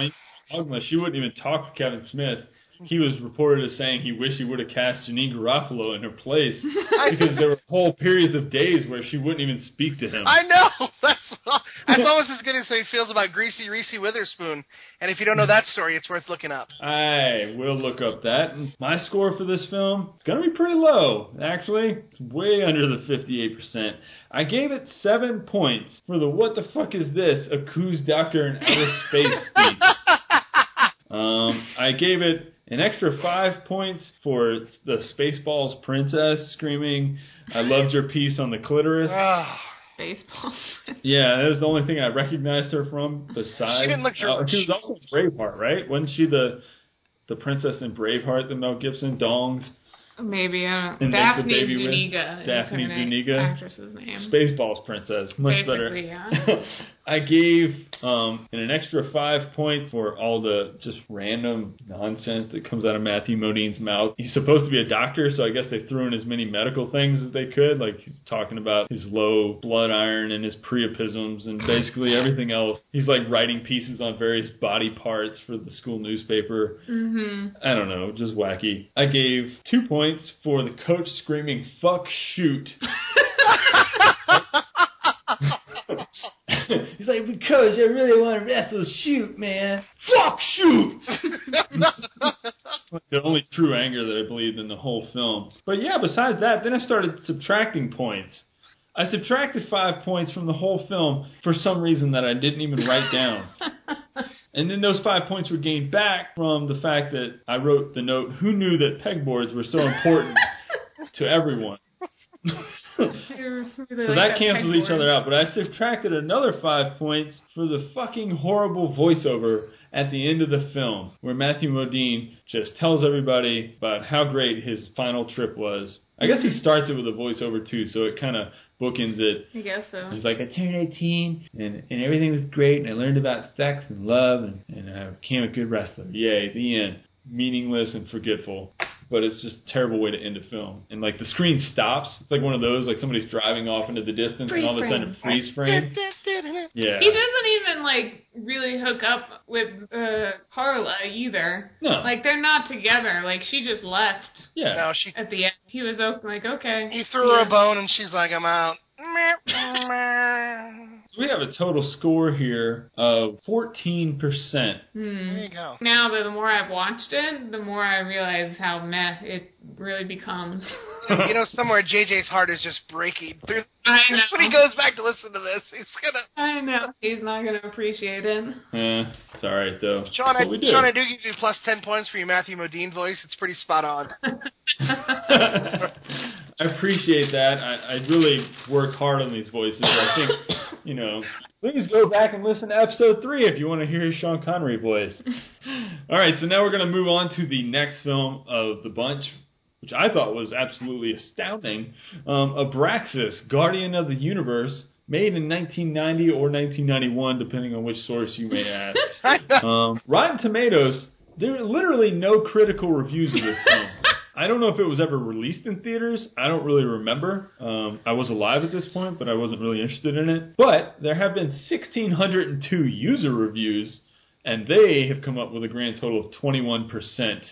mean, she wouldn't even talk to Kevin Smith. He was reported as saying he wished he would have cast Janeane Garofalo in her place because there were whole periods of days where she wouldn't even speak to him. I know. That's that's almost as good as how he feels about Greasy Reese Witherspoon. And if you don't know that story, it's worth looking up. I will look up that. My score for this film is going to be pretty low, actually. It's way under the 58%. I gave it 7 points for the what the fuck is this? A Coos Doctor in Outer Space. Um, I gave it an extra 5 points for the Spaceballs princess screaming, I loved your piece on the clitoris. Spaceballs. Yeah, that was the only thing I recognized her from. Besides, She didn't look uh, Jewish. she was also Braveheart, right? Wasn't she the the princess in Braveheart, the Mel Gibson dongs? Maybe I don't. And make the Daphne Zuniga. is Daphne her Zuniga? Actress's name. Spaceballs princess, much better. Yeah. I gave um, an extra five points for all the just random nonsense that comes out of Matthew Modine's mouth. He's supposed to be a doctor, so I guess they threw in as many medical things as they could, like talking about his low blood iron and his priapisms and basically everything else. He's like writing pieces on various body parts for the school newspaper. hmm I don't know, just wacky. I gave two points for the coach screaming "fuck shoot." He's like, because I really want to wrestle shoot, man. Fuck shoot! the only true anger that I believed in the whole film. But yeah, besides that, then I started subtracting points. I subtracted five points from the whole film for some reason that I didn't even write down. And then those five points were gained back from the fact that I wrote the note, who knew that pegboards were so important to everyone? So that cancels each other out. But I subtracted another five points for the fucking horrible voiceover at the end of the film, where Matthew Modine just tells everybody about how great his final trip was. I guess he mm-hmm. starts it with a voiceover too, so it kind of bookends it. I guess so. He's like, I turned 18 and, and everything was great, and I learned about sex and love, and, and I became a good wrestler. Yay, the end. Meaningless and forgetful. But it's just a terrible way to end a film. And like the screen stops. It's like one of those, like somebody's driving off into the distance, and all of a sudden it freeze frame. Yeah. He doesn't even like really hook up with uh, Carla either. No. Like they're not together. Like she just left yeah. No, she at the end. He was like, okay. he threw her a bone and she's like, I'm out. So we have a total score here of 14%. Hmm. There you go. Now, the, the more I've watched it, the more I realize how meh it really becomes. you know, somewhere JJ's heart is just breaking. There's, I know. when he goes back to listen to this, he's gonna. I know. He's not going to appreciate it. Yeah, it's alright though. Sean, I, do. Sean, I do give you plus ten points for your Matthew Modine voice. It's pretty spot on. I appreciate that. I, I really work hard on these voices. I think, you know, please go back and listen to episode three if you want to hear his Sean Connery voice. All right, so now we're going to move on to the next film of the bunch, which I thought was absolutely astounding. Um, Abraxas, Guardian of the Universe, made in 1990 or 1991, depending on which source you may ask. Um, Rotten Tomatoes, there are literally no critical reviews of this film. I don't know if it was ever released in theaters. I don't really remember. Um, I was alive at this point, but I wasn't really interested in it. But there have been 1,602 user reviews and they have come up with a grand total of 21%.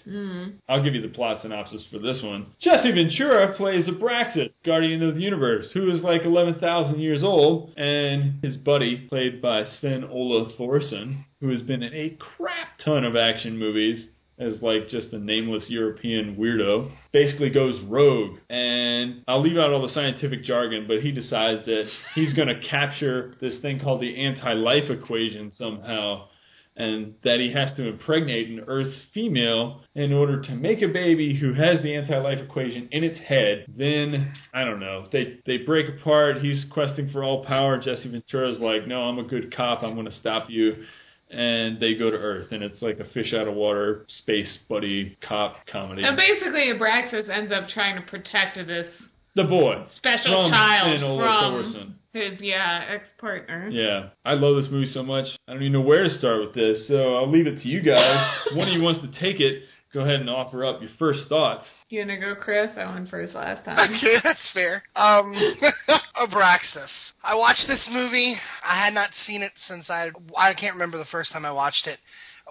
Mm. I'll give you the plot synopsis for this one. Jesse Ventura plays Abraxas, Guardian of the Universe, who is like 11,000 years old, and his buddy, played by Sven Ole Thorsen, who has been in a crap ton of action movies as like just a nameless European weirdo, basically goes rogue. And I'll leave out all the scientific jargon, but he decides that he's going to capture this thing called the anti-life equation somehow and that he has to impregnate an Earth female in order to make a baby who has the anti-life equation in its head. Then I don't know. They they break apart. He's questing for all power. Jesse Ventura's like, no, I'm a good cop. I'm going to stop you. And they go to Earth, and it's like a fish out of water space buddy cop comedy. And basically, Abraxas ends up trying to protect this the boy special from child from Thorsen. His yeah ex partner. Yeah, I love this movie so much. I don't even know where to start with this, so I'll leave it to you guys. One of you wants to take it. Go ahead and offer up your first thoughts. You wanna go, Chris? I went first last time. Okay, that's fair. Um, Abraxas. I watched this movie. I had not seen it since I I can't remember the first time I watched it.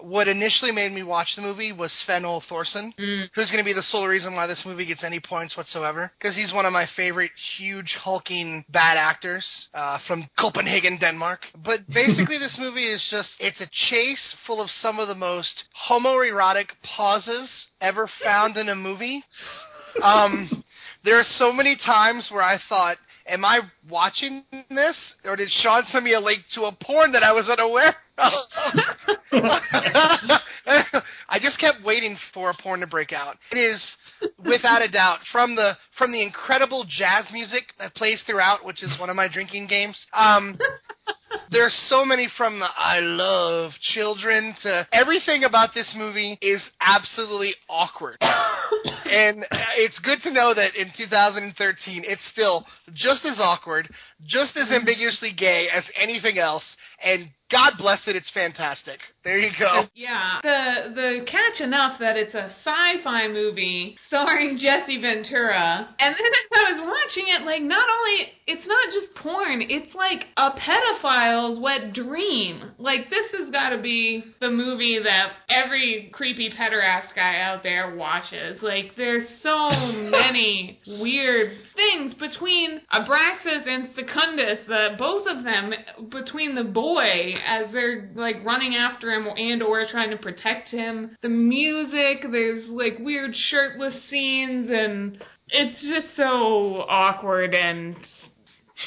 What initially made me watch the movie was Sven Ole Thorsen, Mm. who's going to be the sole reason why this movie gets any points whatsoever. Because he's one of my favorite huge hulking bad actors uh, from Copenhagen, Denmark. But basically, this movie is just it's a chase full of some of the most homoerotic pauses ever found in a movie. Um, there are so many times where I thought, am I watching this? Or did Sean send me a link to a porn that I was unaware of? I just kept waiting for a porn to break out. It is, without a doubt, from the from the incredible jazz music that plays throughout, which is one of my drinking games. Um, there's so many from the I love children to everything about this movie is absolutely awkward. and it's good to know that in 2013 it's still just as awkward, just as ambiguously gay as anything else, and God bless it, it's fantastic. There you go. Yeah. The the catch enough that it's a sci-fi movie starring Jesse Ventura. And then as I was watching it, like not only it's not just porn, it's like a pedophile's wet dream. Like this has gotta be the movie that every creepy pederast guy out there watches. Like there's so many weird things between Abraxas and Secundus, the both of them between the boy as they're like running after him and or trying to protect him. The music, there's like weird shirtless scenes and it's just so awkward and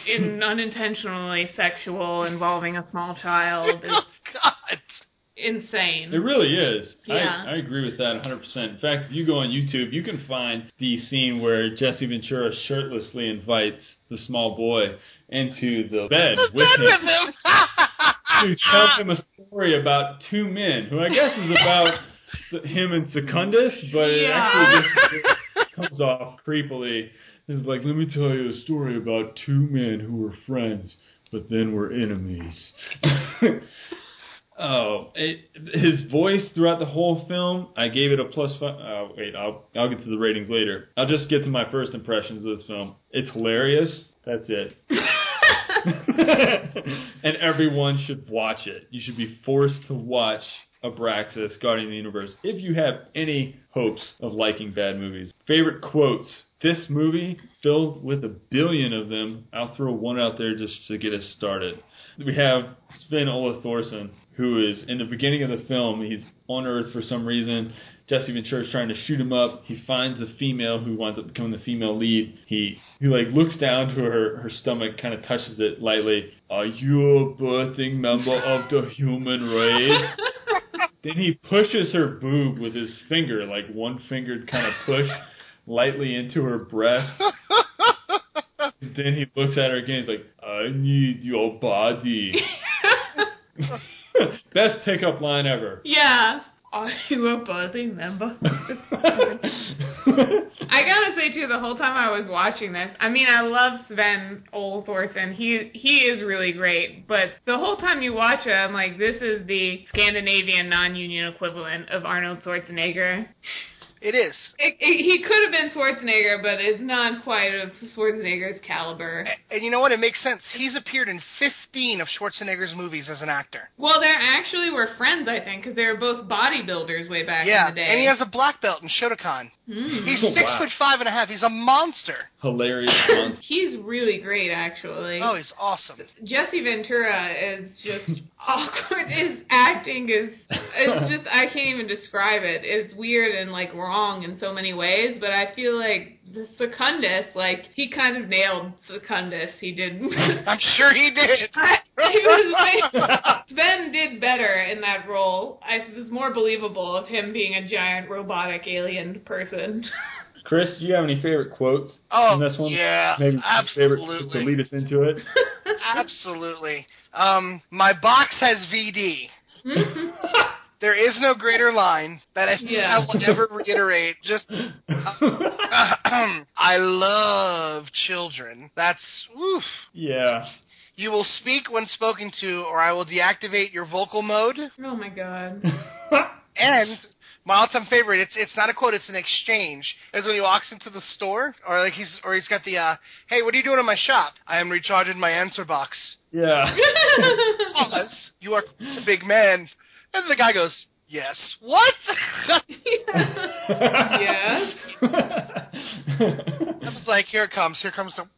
in unintentionally sexual involving a small child. It's oh, God. insane. It really is. Yeah. I, I agree with that 100%. In fact, if you go on YouTube, you can find the scene where Jesse Ventura shirtlessly invites the small boy into the bed with Bed him with him. to tell him a story about two men, who I guess is about him and Secundus, but it Yeah. actually just comes off creepily. It's like, let me tell you a story about two men who were friends, but then were enemies. oh, it, his voice throughout the whole film, I gave it a plus five. Uh, wait, I'll I'll get to the ratings later. I'll just get to my first impressions of this film. It's hilarious. That's it. and everyone should watch it. You should be forced to watch Abraxas, Guardian of the Universe, if you have any hopes of liking bad movies. Favorite quotes. This movie, filled with a billion of them, I'll throw one out there just to get us started. We have Sven Ole Thorsen, who is in the beginning of the film, he's on Earth for some reason. Jesse Ventura is trying to shoot him up. He finds a female who winds up becoming the female lead. He he like looks down to her her stomach, kind of touches it lightly. Are you a birthing member of the human race? then he pushes her boob with his finger, like one fingered kind of push, lightly into her breast. then he looks at her again. He's like, "I need your body." Best pickup line ever. Yeah. Are you a buzzing member? I gotta say too, the whole time I was watching this, I mean, I love Sven Ole Thorsen. He he is really great, but the whole time you watch it, I'm like, this is the Scandinavian non-union equivalent of Arnold Schwarzenegger. It is. It, it, he could have been Schwarzenegger, but it's not quite of Schwarzenegger's caliber. A- And you know what? It makes sense. He's appeared in 15 of Schwarzenegger's movies as an actor. Well, they actually were friends, I think, because they were both bodybuilders way back yeah, in the day. and he has a black belt in Shotokan. Hmm. He's Oh, six wow. foot five and a half. He's a monster. Hilarious. monster. He's really great, actually. Oh, he's awesome. Jesse Ventura is just awkward. His acting is it's just I can't even describe it. It's weird and like wrong in so many ways, but I feel like the Secundus, like he kind of nailed Secundus. He did. I'm sure he did. I, he was Sven did better in that role. I, it was more believable of him being a giant robotic alien person. Chris, do you have any favorite quotes Oh, in this one? yeah, Maybe some favorite to lead us into it. Absolutely. Um, my box has VD. There is no greater line that I think Yeah. I will never reiterate. Just I love children. That's oof. yeah. You will speak when spoken to, or I will deactivate your vocal mode. oh my god. And my all-time favorite, it's it's not a quote, it's an exchange. Is when he walks into the store, or like he's or he's got the uh, hey, what are you doing in my shop? I am recharging my answer box. yeah. Pause. You are a big man. And the guy goes, yes. What? yes. I was like, here it comes. Here comes the.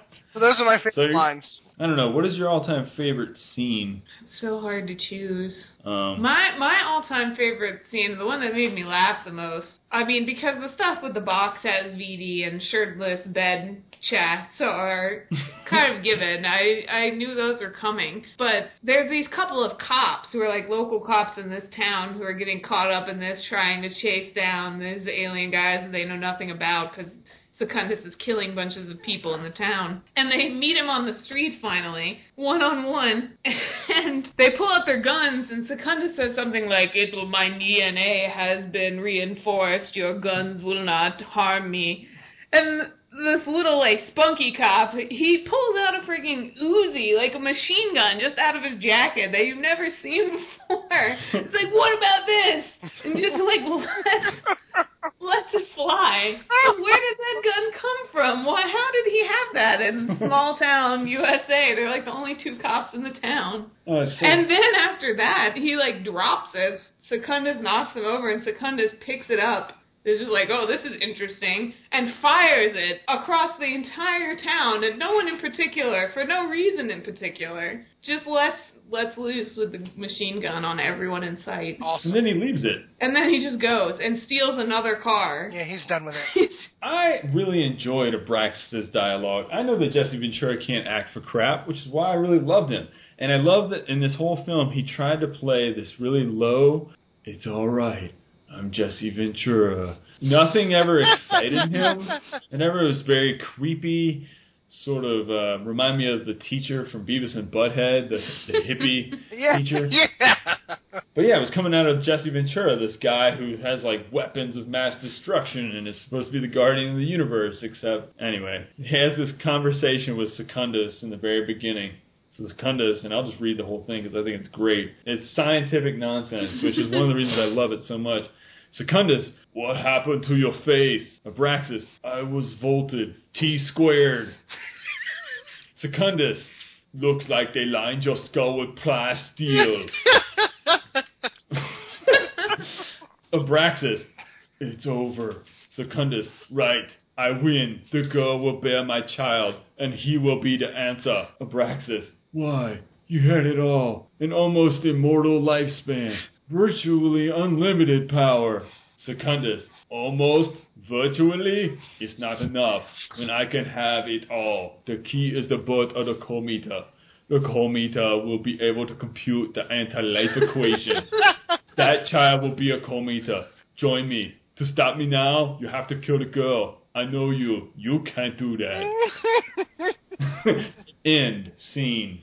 bow, chicka, bow, meow. So those are my favorite So lines. I don't know. What is your all-time favorite scene? so hard to choose. Um, My my all time favorite scene, the one that made me laugh the most. I mean, because the stuff with the box has VD and shirtless bed chats are kind of given. I I knew those were coming, but there's these couple of cops who are like local cops in this town who are getting caught up in this, trying to chase down these alien guys that they know nothing about because. Secundus is killing bunches of people in the town. And they meet him on the street finally, one on one, and they pull out their guns and Secundus says something like, It will my DNA has been reinforced, your guns will not harm me. And this little like spunky cop, he pulls out a freaking Uzi, like a machine gun, just out of his jacket that you've never seen before. It's like, what about this? And just like lets, lets it fly. Where did that gun come from? Why? How did he have that in small town USA? They're like the only two cops in the town. oh, so- And then after that, he like drops it. Secundus knocks him over, and Secundus picks it up. Is just like, oh, this is interesting, and fires it across the entire town, and no one in particular, for no reason in particular. Just lets lets loose with the machine gun on everyone in sight, Awesome. and then he leaves it. and then he just goes and steals another car. Yeah, he's done with it. I really enjoyed Abraxas' dialogue. I know that Jesse Ventura can't act for crap, which is why I really loved him. And I love that in this whole film he tried to play this really low, it's alright, I'm Jesse Ventura. Nothing ever excited him. It was very creepy, sort of uh, remind me of the teacher from Beavis and Butthead, the, the hippie Yeah. teacher. Yeah. But yeah, it was coming out of Jesse Ventura, this guy who has like weapons of mass destruction and is supposed to be the guardian of the universe. Except, anyway, he has this conversation with Secundus in the very beginning. So Secundus, and I'll just read the whole thing because I think it's great. It's scientific nonsense, which is one of the reasons I love it so much. Secundus, what happened to your face? Abraxas, I was vaulted. T squared. Secundus, looks like they lined your skull with plasteel. Abraxas, it's over. Secundus, right. I win. The girl will bear my child, and he will be the answer. Abraxas, why? You had it all. An almost immortal lifespan. Virtually unlimited power. Secundus, almost, virtually, is not enough when I can have it all. The key is the birth of the Comator. The Comator will be able to compute the anti-life equation. That child will be a Comator. Join me. To stop me now, you have to kill the girl. I know you. You can't do that. End. Scene.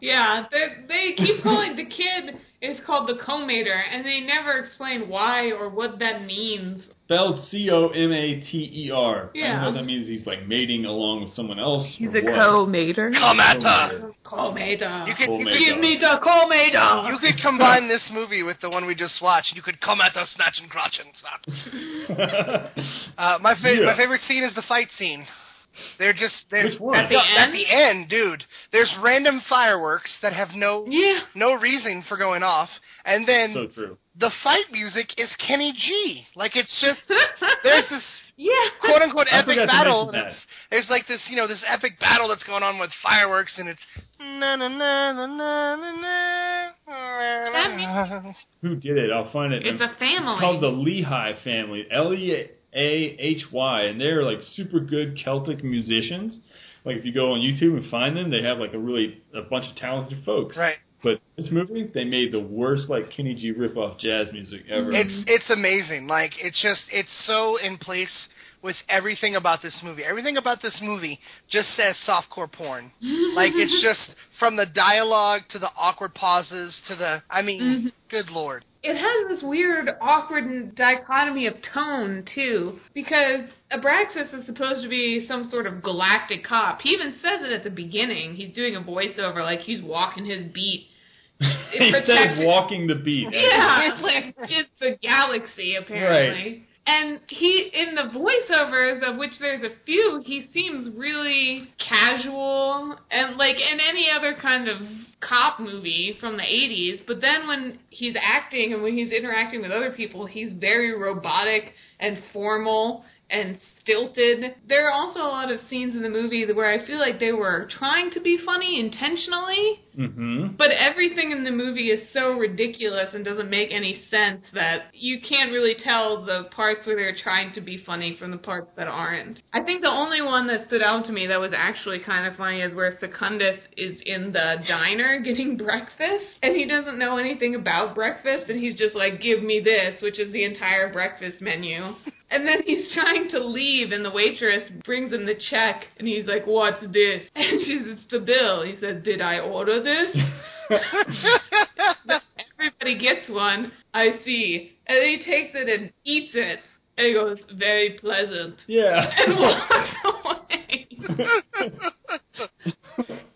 Yeah, they, they keep calling the kid is called the Comator, and they never explain why or what that means. Spelled C O M A T E R. I don't Yeah. know if that means he's like mating along with someone else. He's a what. co-mater. Come at Comator. her. Comator. You could, you could Give me the Comator. You could combine this movie with the one we just watched. You could come at us, snatch and crotch and stop. Uh, my fa- Yeah. my favorite scene is the fight scene. They're just they're Which one? At, the, At the at end? the end, dude. There's random fireworks that have no Yeah. no reason for going off, and then so true. the fight music is Kenny G. Like it's just there's this yeah. quote unquote epic battle. And it's, there's like this, you know, this epic battle that's going on with fireworks, and it's na na na na na na na. Who did it? I'll find it. It's a family. It's called the Leahy family. L E A H Y, and they're like super good Celtic musicians. Like if you go on YouTube and find them, they have like a really a bunch of talented folks. Right. But this movie, they made the worst like Kenny G ripoff jazz music ever. It's it's amazing. Like it's just it's so in place with everything about this movie. Everything about this movie just says softcore porn. like it's just from the dialogue to the awkward pauses to the I mean, Mhm. good lord. it has this weird, awkward dichotomy of tone too, because Abraxas is supposed to be some sort of galactic cop. He even says it at the beginning. He's doing a voiceover like he's walking his beat. he says walking the beat. Yeah, it's like it's the galaxy apparently. And he in the voiceovers of which there's a few, he seems really casual and like in any other kind of cop movie from the 80s, but then when he's acting and when he's interacting with other people, he's very robotic and formal and stilted. There are also a lot of scenes in the movie where I feel like they were trying to be funny intentionally, Mm-hmm. but everything in the movie is so ridiculous and doesn't make any sense that you can't really tell the parts where they're trying to be funny from the parts that aren't. I think the only one that stood out to me that was actually kind of funny is where Secundus is in the diner getting breakfast and he doesn't know anything about breakfast and he's just like, give me this, which is the entire breakfast menu. And then he's trying to leave, and the waitress brings him the check, and he's like, "What's this?" And she says, "It's the bill." He says, "Did I order this?" Everybody gets one. I see. And he takes it and eats it, and he goes, "Very pleasant," yeah. and walks away.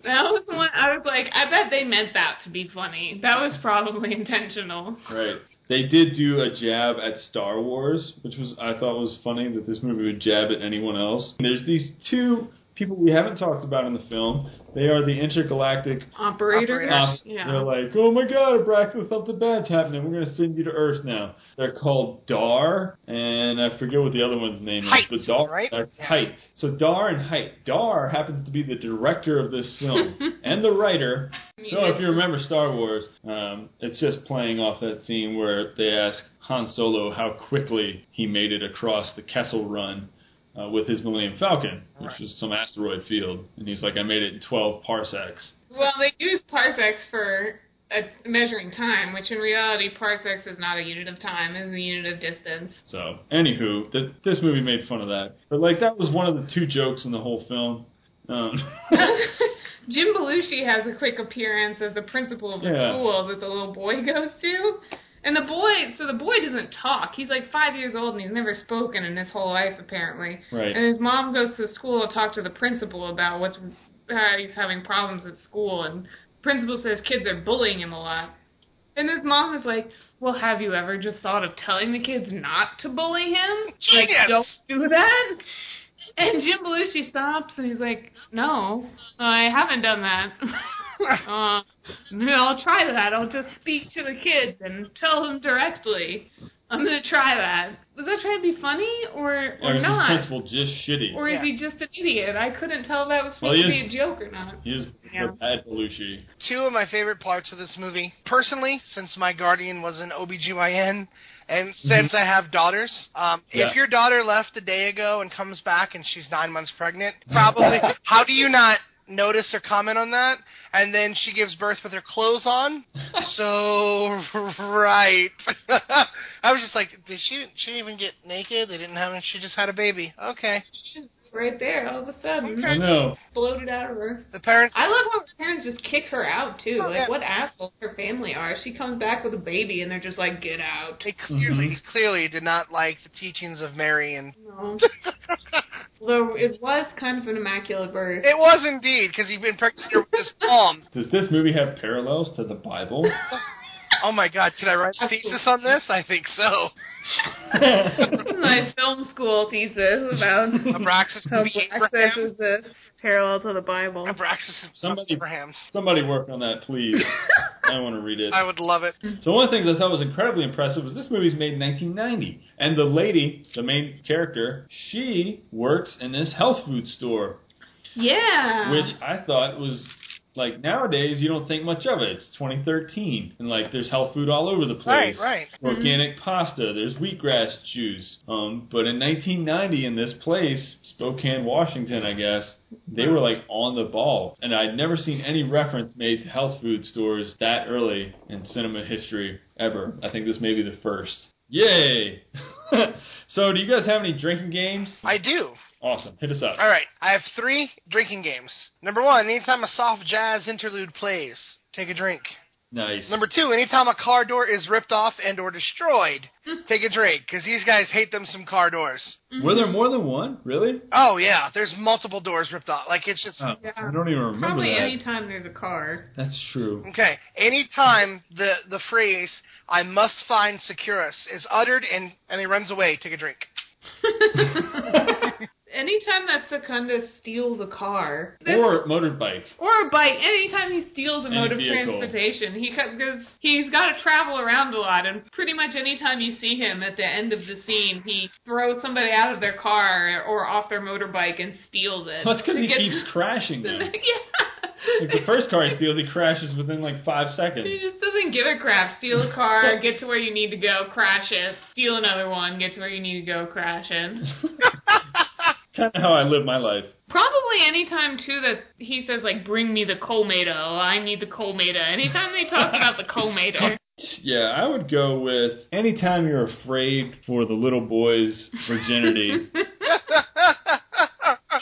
That was one I was like, I bet they meant that to be funny. That was probably intentional. Right. They did do a jab at Star Wars, which was I thought was funny that this movie would jab at anyone else. There's these two people we haven't talked about in the film. They are the intergalactic. Operators. Operators. Yeah. They're like, oh my god, Abraxas, something bad's happening. We're gonna send you to Earth now. They're called Dar, and I forget what the other one's name Height, is. But Dar, right? uh, Height. So Dar and Height. Dar happens to be the director of this film and the writer. So if you remember Star Wars, um, it's just playing off that scene where they ask Han Solo how quickly he made it across the Kessel Run uh, with his Millennium Falcon, which Right. was some asteroid field, and he's like, I made it in 12 parsecs. Well, they use parsecs for uh, measuring time, which in reality, parsecs is not a unit of time; it's a unit of distance. So, anywho, th- this movie made fun of that, but like that was one of the two jokes in the whole film. Um, Jim Belushi has a quick appearance as the principal of the Yeah. school that the little boy goes to. And the boy, so the boy doesn't talk. He's like five years old and he's never spoken in his whole life, apparently. right. And his mom goes to school to talk to the principal about what's uh, he's having problems at school, and principal says kids are bullying him a lot. And his mom is like, "Well, have you ever just thought of telling the kids not to bully him? Like, Genius! don't do that." And Jim Belushi stops and he's like, "No, I haven't done that." uh, no, I'll try that. I'll just speak to the kids and tell them directly. I'm gonna try that. Was that trying to be funny or or or is this not? principal just shitty? Or is Yeah. he just an idiot? I couldn't tell if that was Well, supposed he to is- be a joke or not. he is Yeah. a bad Belushi. Two of my favorite parts of this movie, personally, since my guardian was an OBGYN, and since I have daughters, um, Yeah. if your daughter left a day ago and comes back and she's nine months pregnant, probably, how do you not notice or comment on that? And then she gives birth with her clothes on. So right, I was just like, did she? She didn't even get naked. They didn't have. She just had a baby. Okay. She's right there all of a sudden. I know. Floated out of her. The parents. I love how her parents just kick her out too. Oh, like yeah. what assholes her family are. She comes back with a baby and they're just like, get out. They clearly, Mhm. clearly did not like the teachings of Mary, and No. Though it was kind of an immaculate birth. it was indeed because he'd been pregnant with his mom. Does this movie have parallels to the Bible? Oh my God! Can I write a thesis on this? I think so. My film school thesis about Abraxas how to be black Abraham. is a parallel to the Bible. Abraxas is Somebody- Abraham. Somebody work on that, please. I want to read it. I would love it. So one of the things I thought was incredibly impressive was this movie's made in 1990, and the lady, the main character, she works in this health food store, Yeah. which I thought was like nowadays you don't think much of it. It's 2013, and like there's health food all over the Right, place. right. Organic pasta. There's wheatgrass juice. Um, but in 1990, in this place, Spokane, Washington, I guess, they were like on the ball, and I'd never seen any reference made to health food stores that early in cinema history ever. I think this may be the first. Yay! so, do you guys have any drinking games? I do. Awesome. Hit us up. All right. I have three drinking games. Number one, anytime a soft jazz interlude plays, take a drink. Nice. Number two, anytime a car door is ripped off and or destroyed, take a drink because these guys hate them some car doors. Mm-hmm. Were there more than one? Really? Oh yeah, there's multiple doors ripped off. Like it's just Oh, Yeah. I don't even remember Probably that. anytime there's a car. That's true. okay. Anytime the the phrase "I must find Secundus" is uttered and and he runs away, take a drink. anytime that Secunda steals a car, Or motorbike. or a bike, anytime he steals a Any mode of vehicle. transportation, he because he's got to travel around a lot, and pretty much anytime you see him at the end of the scene, he throws somebody out of their car or off their motorbike and steals it. That's because he keeps crashing them. yeah. Like the first car he steals, he crashes within like five seconds. He just doesn't give a crap. Steal a car, get to where you need to go, crash it. Steal another one, get to where you need to go, crash it. kind of how I live my life. Probably anytime too that he says like, "Bring me the Comator. I need the Comator." Anytime they talk about the Comator, Yeah, I would go with anytime you're afraid for the little boy's virginity,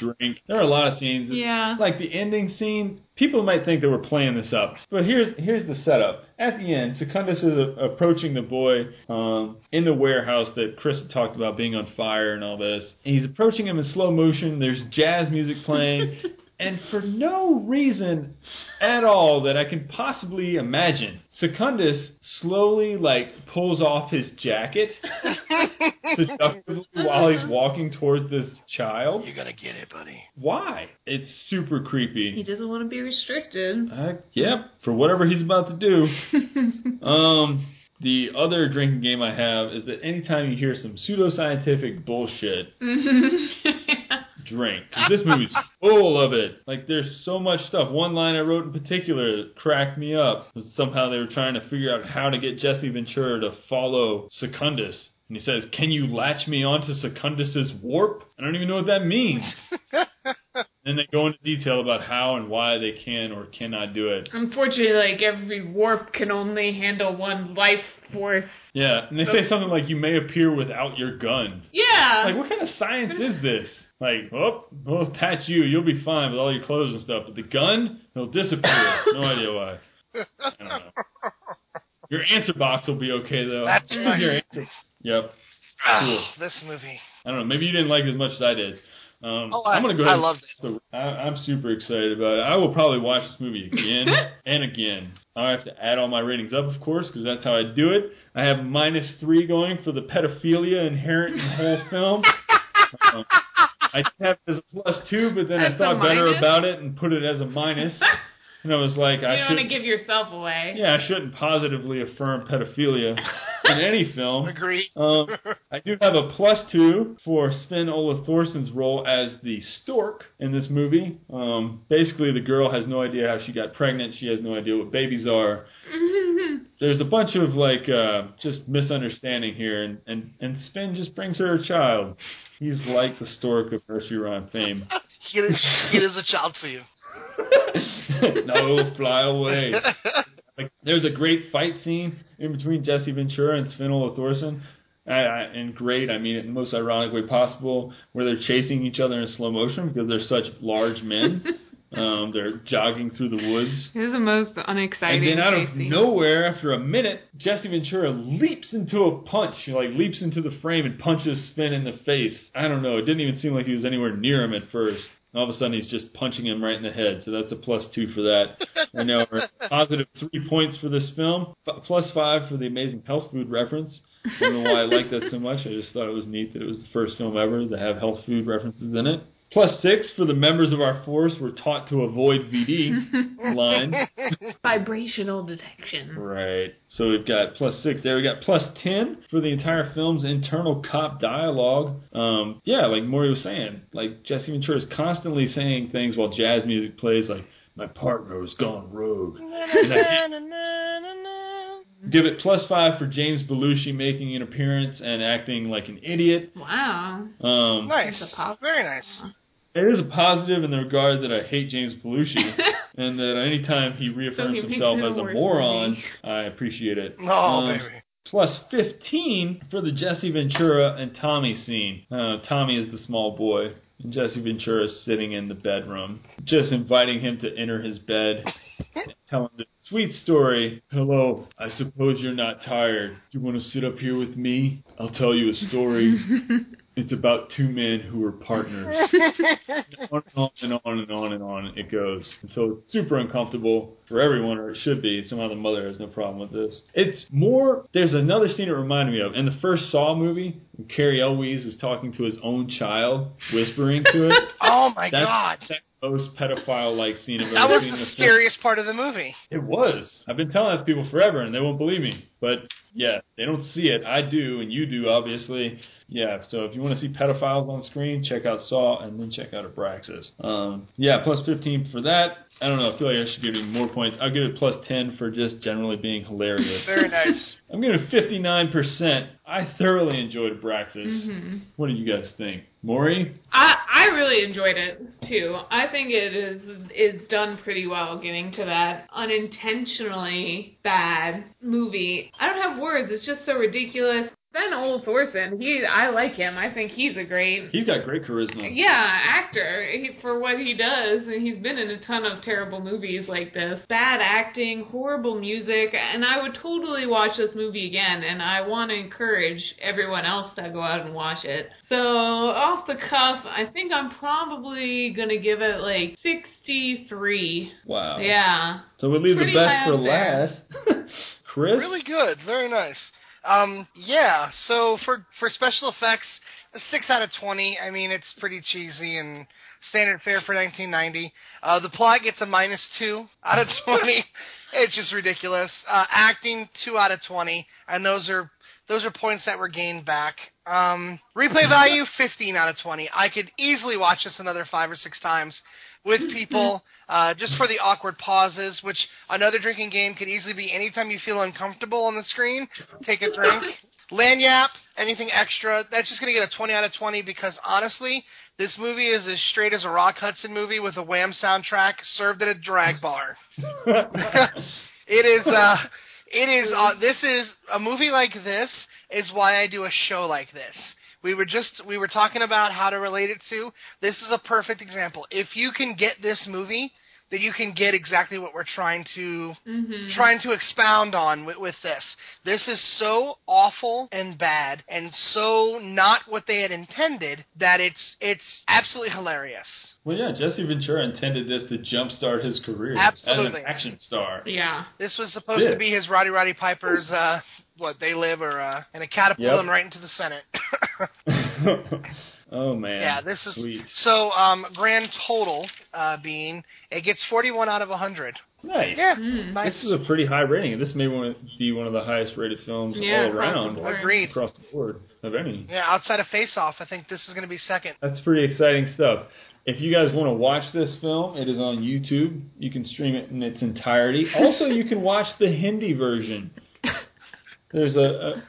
drink. There are a lot of scenes. yeah. Like the ending scene, people might think they were playing this up, but here's here's the setup. At the end, Secundus is a, approaching the boy um, in the warehouse that Chris talked about being on fire and all this. And he's approaching him in slow motion. There's jazz music playing, and for no reason at all that I can possibly imagine, Secundus slowly like pulls off his jacket seductively while he's walking towards this child. You're gonna get it, buddy. Why? It's super creepy. He doesn't want to be restricted. Uh, yep, for whatever he's about to do. Um, the other drinking game I have is that anytime you hear some pseudoscientific bullshit, drink. 'Cause this movie's full of it. Like, there's so much stuff. One line I wrote in particular cracked me up somehow they were trying to figure out how to get Jesse Ventura to follow Secundus. And he says, Can you latch me onto Secundus's warp? I don't even know what that means. then they go into detail about how and why they can or cannot do it. Unfortunately, like every warp can only handle one life force. Yeah, and they say something like, You may appear without your gun. Yeah. Like, what kind of science is this? Like, oh, we'll attach you. You'll be fine with all your clothes and stuff. But the gun, it'll disappear. No idea why. I don't know. Your answer box will be okay, though. That's right. Your answer. Yep. Ah, this movie. I don't know. Maybe you didn't like it as much as I did. Um, Oh, I- I'm gonna go. I ahead and- loved So I, I'm super excited about it. I will probably watch this movie again and again. I have to add all my ratings up, of course, because that's how I do it. I have minus three going for the pedophilia inherent in the whole film. Um, I have it as a plus two, but then I thought better about it and put it as a minus. And I was like, you I don't want to give yourself away. yeah, I shouldn't positively affirm pedophilia in any film. Agreed. Um, I do have a plus two for Sven Ole Thorsen's role as the stork in this movie. Um, basically, the girl has no idea how she got pregnant. She has no idea what babies are. There's a bunch of like uh, just misunderstanding here, and, and and Sven just brings her a child. He's like the stork of Nursery Rhyme fame. It is, it is a child for you. no, fly away. Like, there's a great fight scene in between Jesse Ventura and Sven Ole Thorsen. I, I, and great. I mean it in the most ironic way possible, where they're chasing each other in slow motion because they're such large men. um, they're jogging through the woods. It was the most unexciting. And then out of nowhere, after a minute, Jesse Ventura leaps into a punch. He like leaps into the frame and punches Finn in the face. I don't know. It didn't even seem like he was anywhere near him at first. All of a sudden, he's just punching him right in the head. So that's a plus two for that. I know. Positive three points for this film. plus Five for the amazing health food reference. I don't know why I like that so much. I just thought it was neat that it was the first film ever to have health food references in it. Plus six for the members of our force were taught to avoid VD line. Vibrational detection. Right. So we've got plus six there. We got plus ten for the entire film's internal cop dialogue. Um, yeah, like Maury was saying, like Jesse Ventura is constantly saying things while jazz music plays, like "My partner has gone rogue." Give it plus five for James Belushi making an appearance and acting like an idiot. Wow. Um, nice. It's a pop- Very nice. It is a positive in the regard that I hate James Belushi, and that anytime he reaffirms So he himself as a moron. I appreciate it. Oh, Um, baby. plus 15 for the Jesse Ventura and Tommy scene. Uh, Tommy is the small boy, and Jesse Ventura is sitting in the bedroom, just inviting him to enter his bed, and tell him the sweet story. Hello, I suppose you're not tired. Do you want to sit up here with me? I'll tell you a story. It's about two men who are partners. on and on and on and on and on it goes. And so it's super uncomfortable for everyone, or it should be. Somehow the mother has no problem with this. It's more. There's another scene it reminded me of in the first Saw movie. When Cary Elwes is talking to his own child, whispering to it. Oh my That's, god. that's most pedophile-like scene I've That ever was seen the scariest part of the movie. It was. I've been telling that to people forever, and they won't believe me. But yeah, they don't see it. I do, and you do, obviously. Yeah. So if you want to see pedophiles on screen, check out Saw, and then check out Abraxas. Um, yeah, plus 15 for that. I don't know. I feel like I should give you more points. I'll give it plus 10 for just generally being hilarious. Very nice. I'm giving it 59%. I thoroughly enjoyed Abraxas. hmm What do you guys think, Maury? I I really enjoyed it too. I think it is it's done pretty well getting to that unintentionally bad movie. I don't have words. It's just so ridiculous. Sven Ole Thorsen, he I like him. I think he's a great He's got great charisma. yeah, actor he, for what he does, and he's been in a ton of terrible movies like this. Bad acting, horrible music, and I would totally watch this movie again. And I want to encourage everyone else to go out and watch it. So off the cuff, I think I'm probably gonna give it like 63. Wow. Yeah, So we leave Pretty the best for there. last. Chris? Really good. Very nice. Um, yeah. So for for special effects, six out of twenty. I mean, it's pretty cheesy and standard fare for 1990. Uh, the plot gets a minus two out of 20. it's just ridiculous. Uh, acting two out of 20, and those are those are points that were gained back. Um, replay value 15 out of 20. I could easily watch this another five or six times with people uh, just for the awkward pauses, which another drinking game could easily be anytime you feel uncomfortable on the screen, take a drink. Lagniappe, anything extra, that's just going to get a 20 out of 20 because honestly, this movie is as straight as a Rock Hudson movie with a Wham soundtrack served at a drag bar. It is. Uh, it is. Uh, this is a movie like this is why I do a show like this. We were just we were talking about how to relate it to. This is a perfect example. If you can get this movie, then you can get exactly what we're trying to hmm trying to expound on with, with this. This is so awful and bad and so not what they had intended that it's it's absolutely hilarious. Well, yeah, Jesse Ventura intended this to jumpstart his career Absolutely. as an action star. yeah. This was supposed to be his Roddy Roddy Piper's uh what they live or uh and a catapult Yep. him right into the Senate. oh man. yeah, this is sweet. so um grand total uh being it gets 41 out of 100. Nice. Yeah, Mm. nice. This is a pretty high rating. This may one- be one of the highest rated films Yeah, all around board. Agreed. across the board of any. Yeah, outside of Face Off, I think this is going to be second. That's pretty exciting stuff. If you guys want to watch this film, it is on YouTube. You can stream it in its entirety. Also, you can watch the Hindi version. There's a,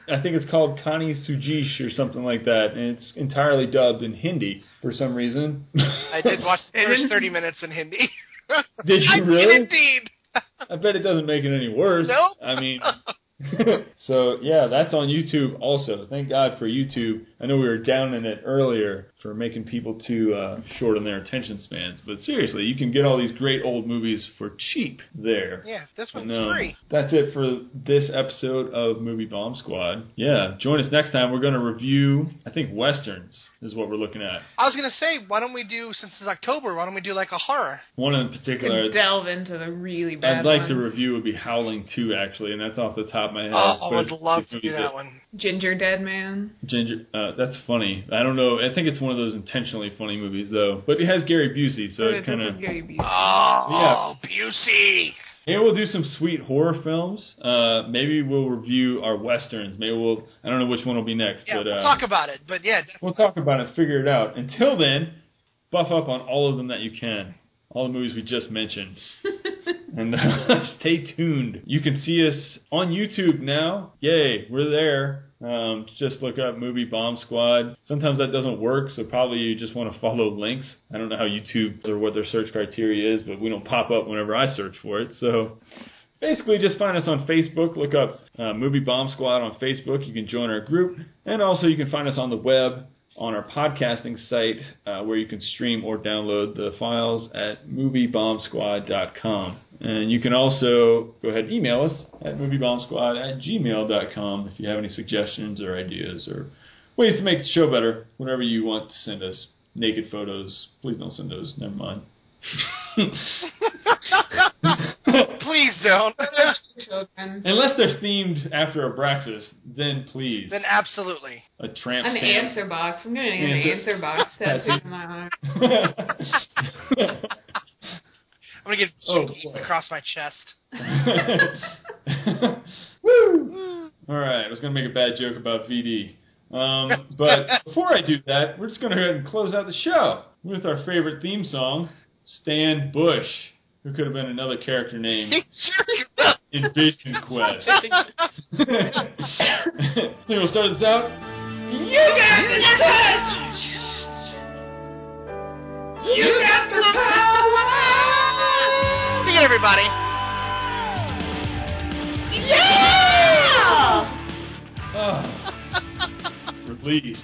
a I think it's called Kani Sujish or something like that, and it's entirely dubbed in Hindi for some reason. I did watch the It first 30 minutes in Hindi. Did you I did really? indeed. I bet it doesn't make it any worse. Nope. I mean, so yeah, that's on YouTube also. Thank God for YouTube. I know we were down in it earlier for making people too uh, short on their attention spans, but seriously, you can get all these great old movies for cheap there. Yeah, this And, one's um, free. That's it for this episode of Movie Bomb Squad. Yeah, join us next time. We're going to review, I think, westerns is what we're looking at. I was gonna say, why don't we do since it's October? Why don't we do like a horror? One in Could particular. delve into the really bad I'd like ones. to review would be Howling 2 actually, and that's off the top of my head. Oh, I would love to movies do that one. Gingerdead Man. Ginger, uh, that's funny. I don't know. I think it's one of those intentionally funny movies though. But it has Gary Busey, so But it kind of. Gary Busey. Oh, Busey. Maybe we'll do some sweet horror films. Uh, maybe we'll review our westerns. Maybe we'll. I don't know which one will be next, Yeah, but we'll uh, talk about it. But yeah, we'll talk about it, figure it out. Until then, buff up on all of them that you can. All the movies we just mentioned. and uh, stay tuned. You can see us on YouTube now. Yay, we're there. Um, just look up Movie Bomb Squad. Sometimes that doesn't work, so probably you just want to follow links. I don't know how YouTube or what their search criteria is, but we don't pop up whenever I search for it. So basically, just find us on Facebook. Look up uh, Movie Bomb Squad on Facebook. You can join our group, and also you can find us on the web on our podcasting site uh, where you can stream or download the files at moviebombsquad.com. And you can also go ahead and email us at moviebombsquad at gmail.com if you have any suggestions or ideas or ways to make the show better, Whenever you want to send us. Naked photos. Please don't send those. Never mind. please don't. Unless they're themed after Abraxas, then please. then absolutely. a tramp An stamp. answer box. I'm gonna get an Answer- answer box tattooed on my arm. I'm gonna get Oh, cheeks across my chest. Woo! All right, I was gonna make a bad joke about VD, um, but before I do that, we're just gonna go ahead and close out the show with our favorite theme song, "Stan Bush," who could have been another character name in Vision Quest. so we'll start this out. You got the touch. You got the power. Sing it, everybody. Yeah. Ah, release.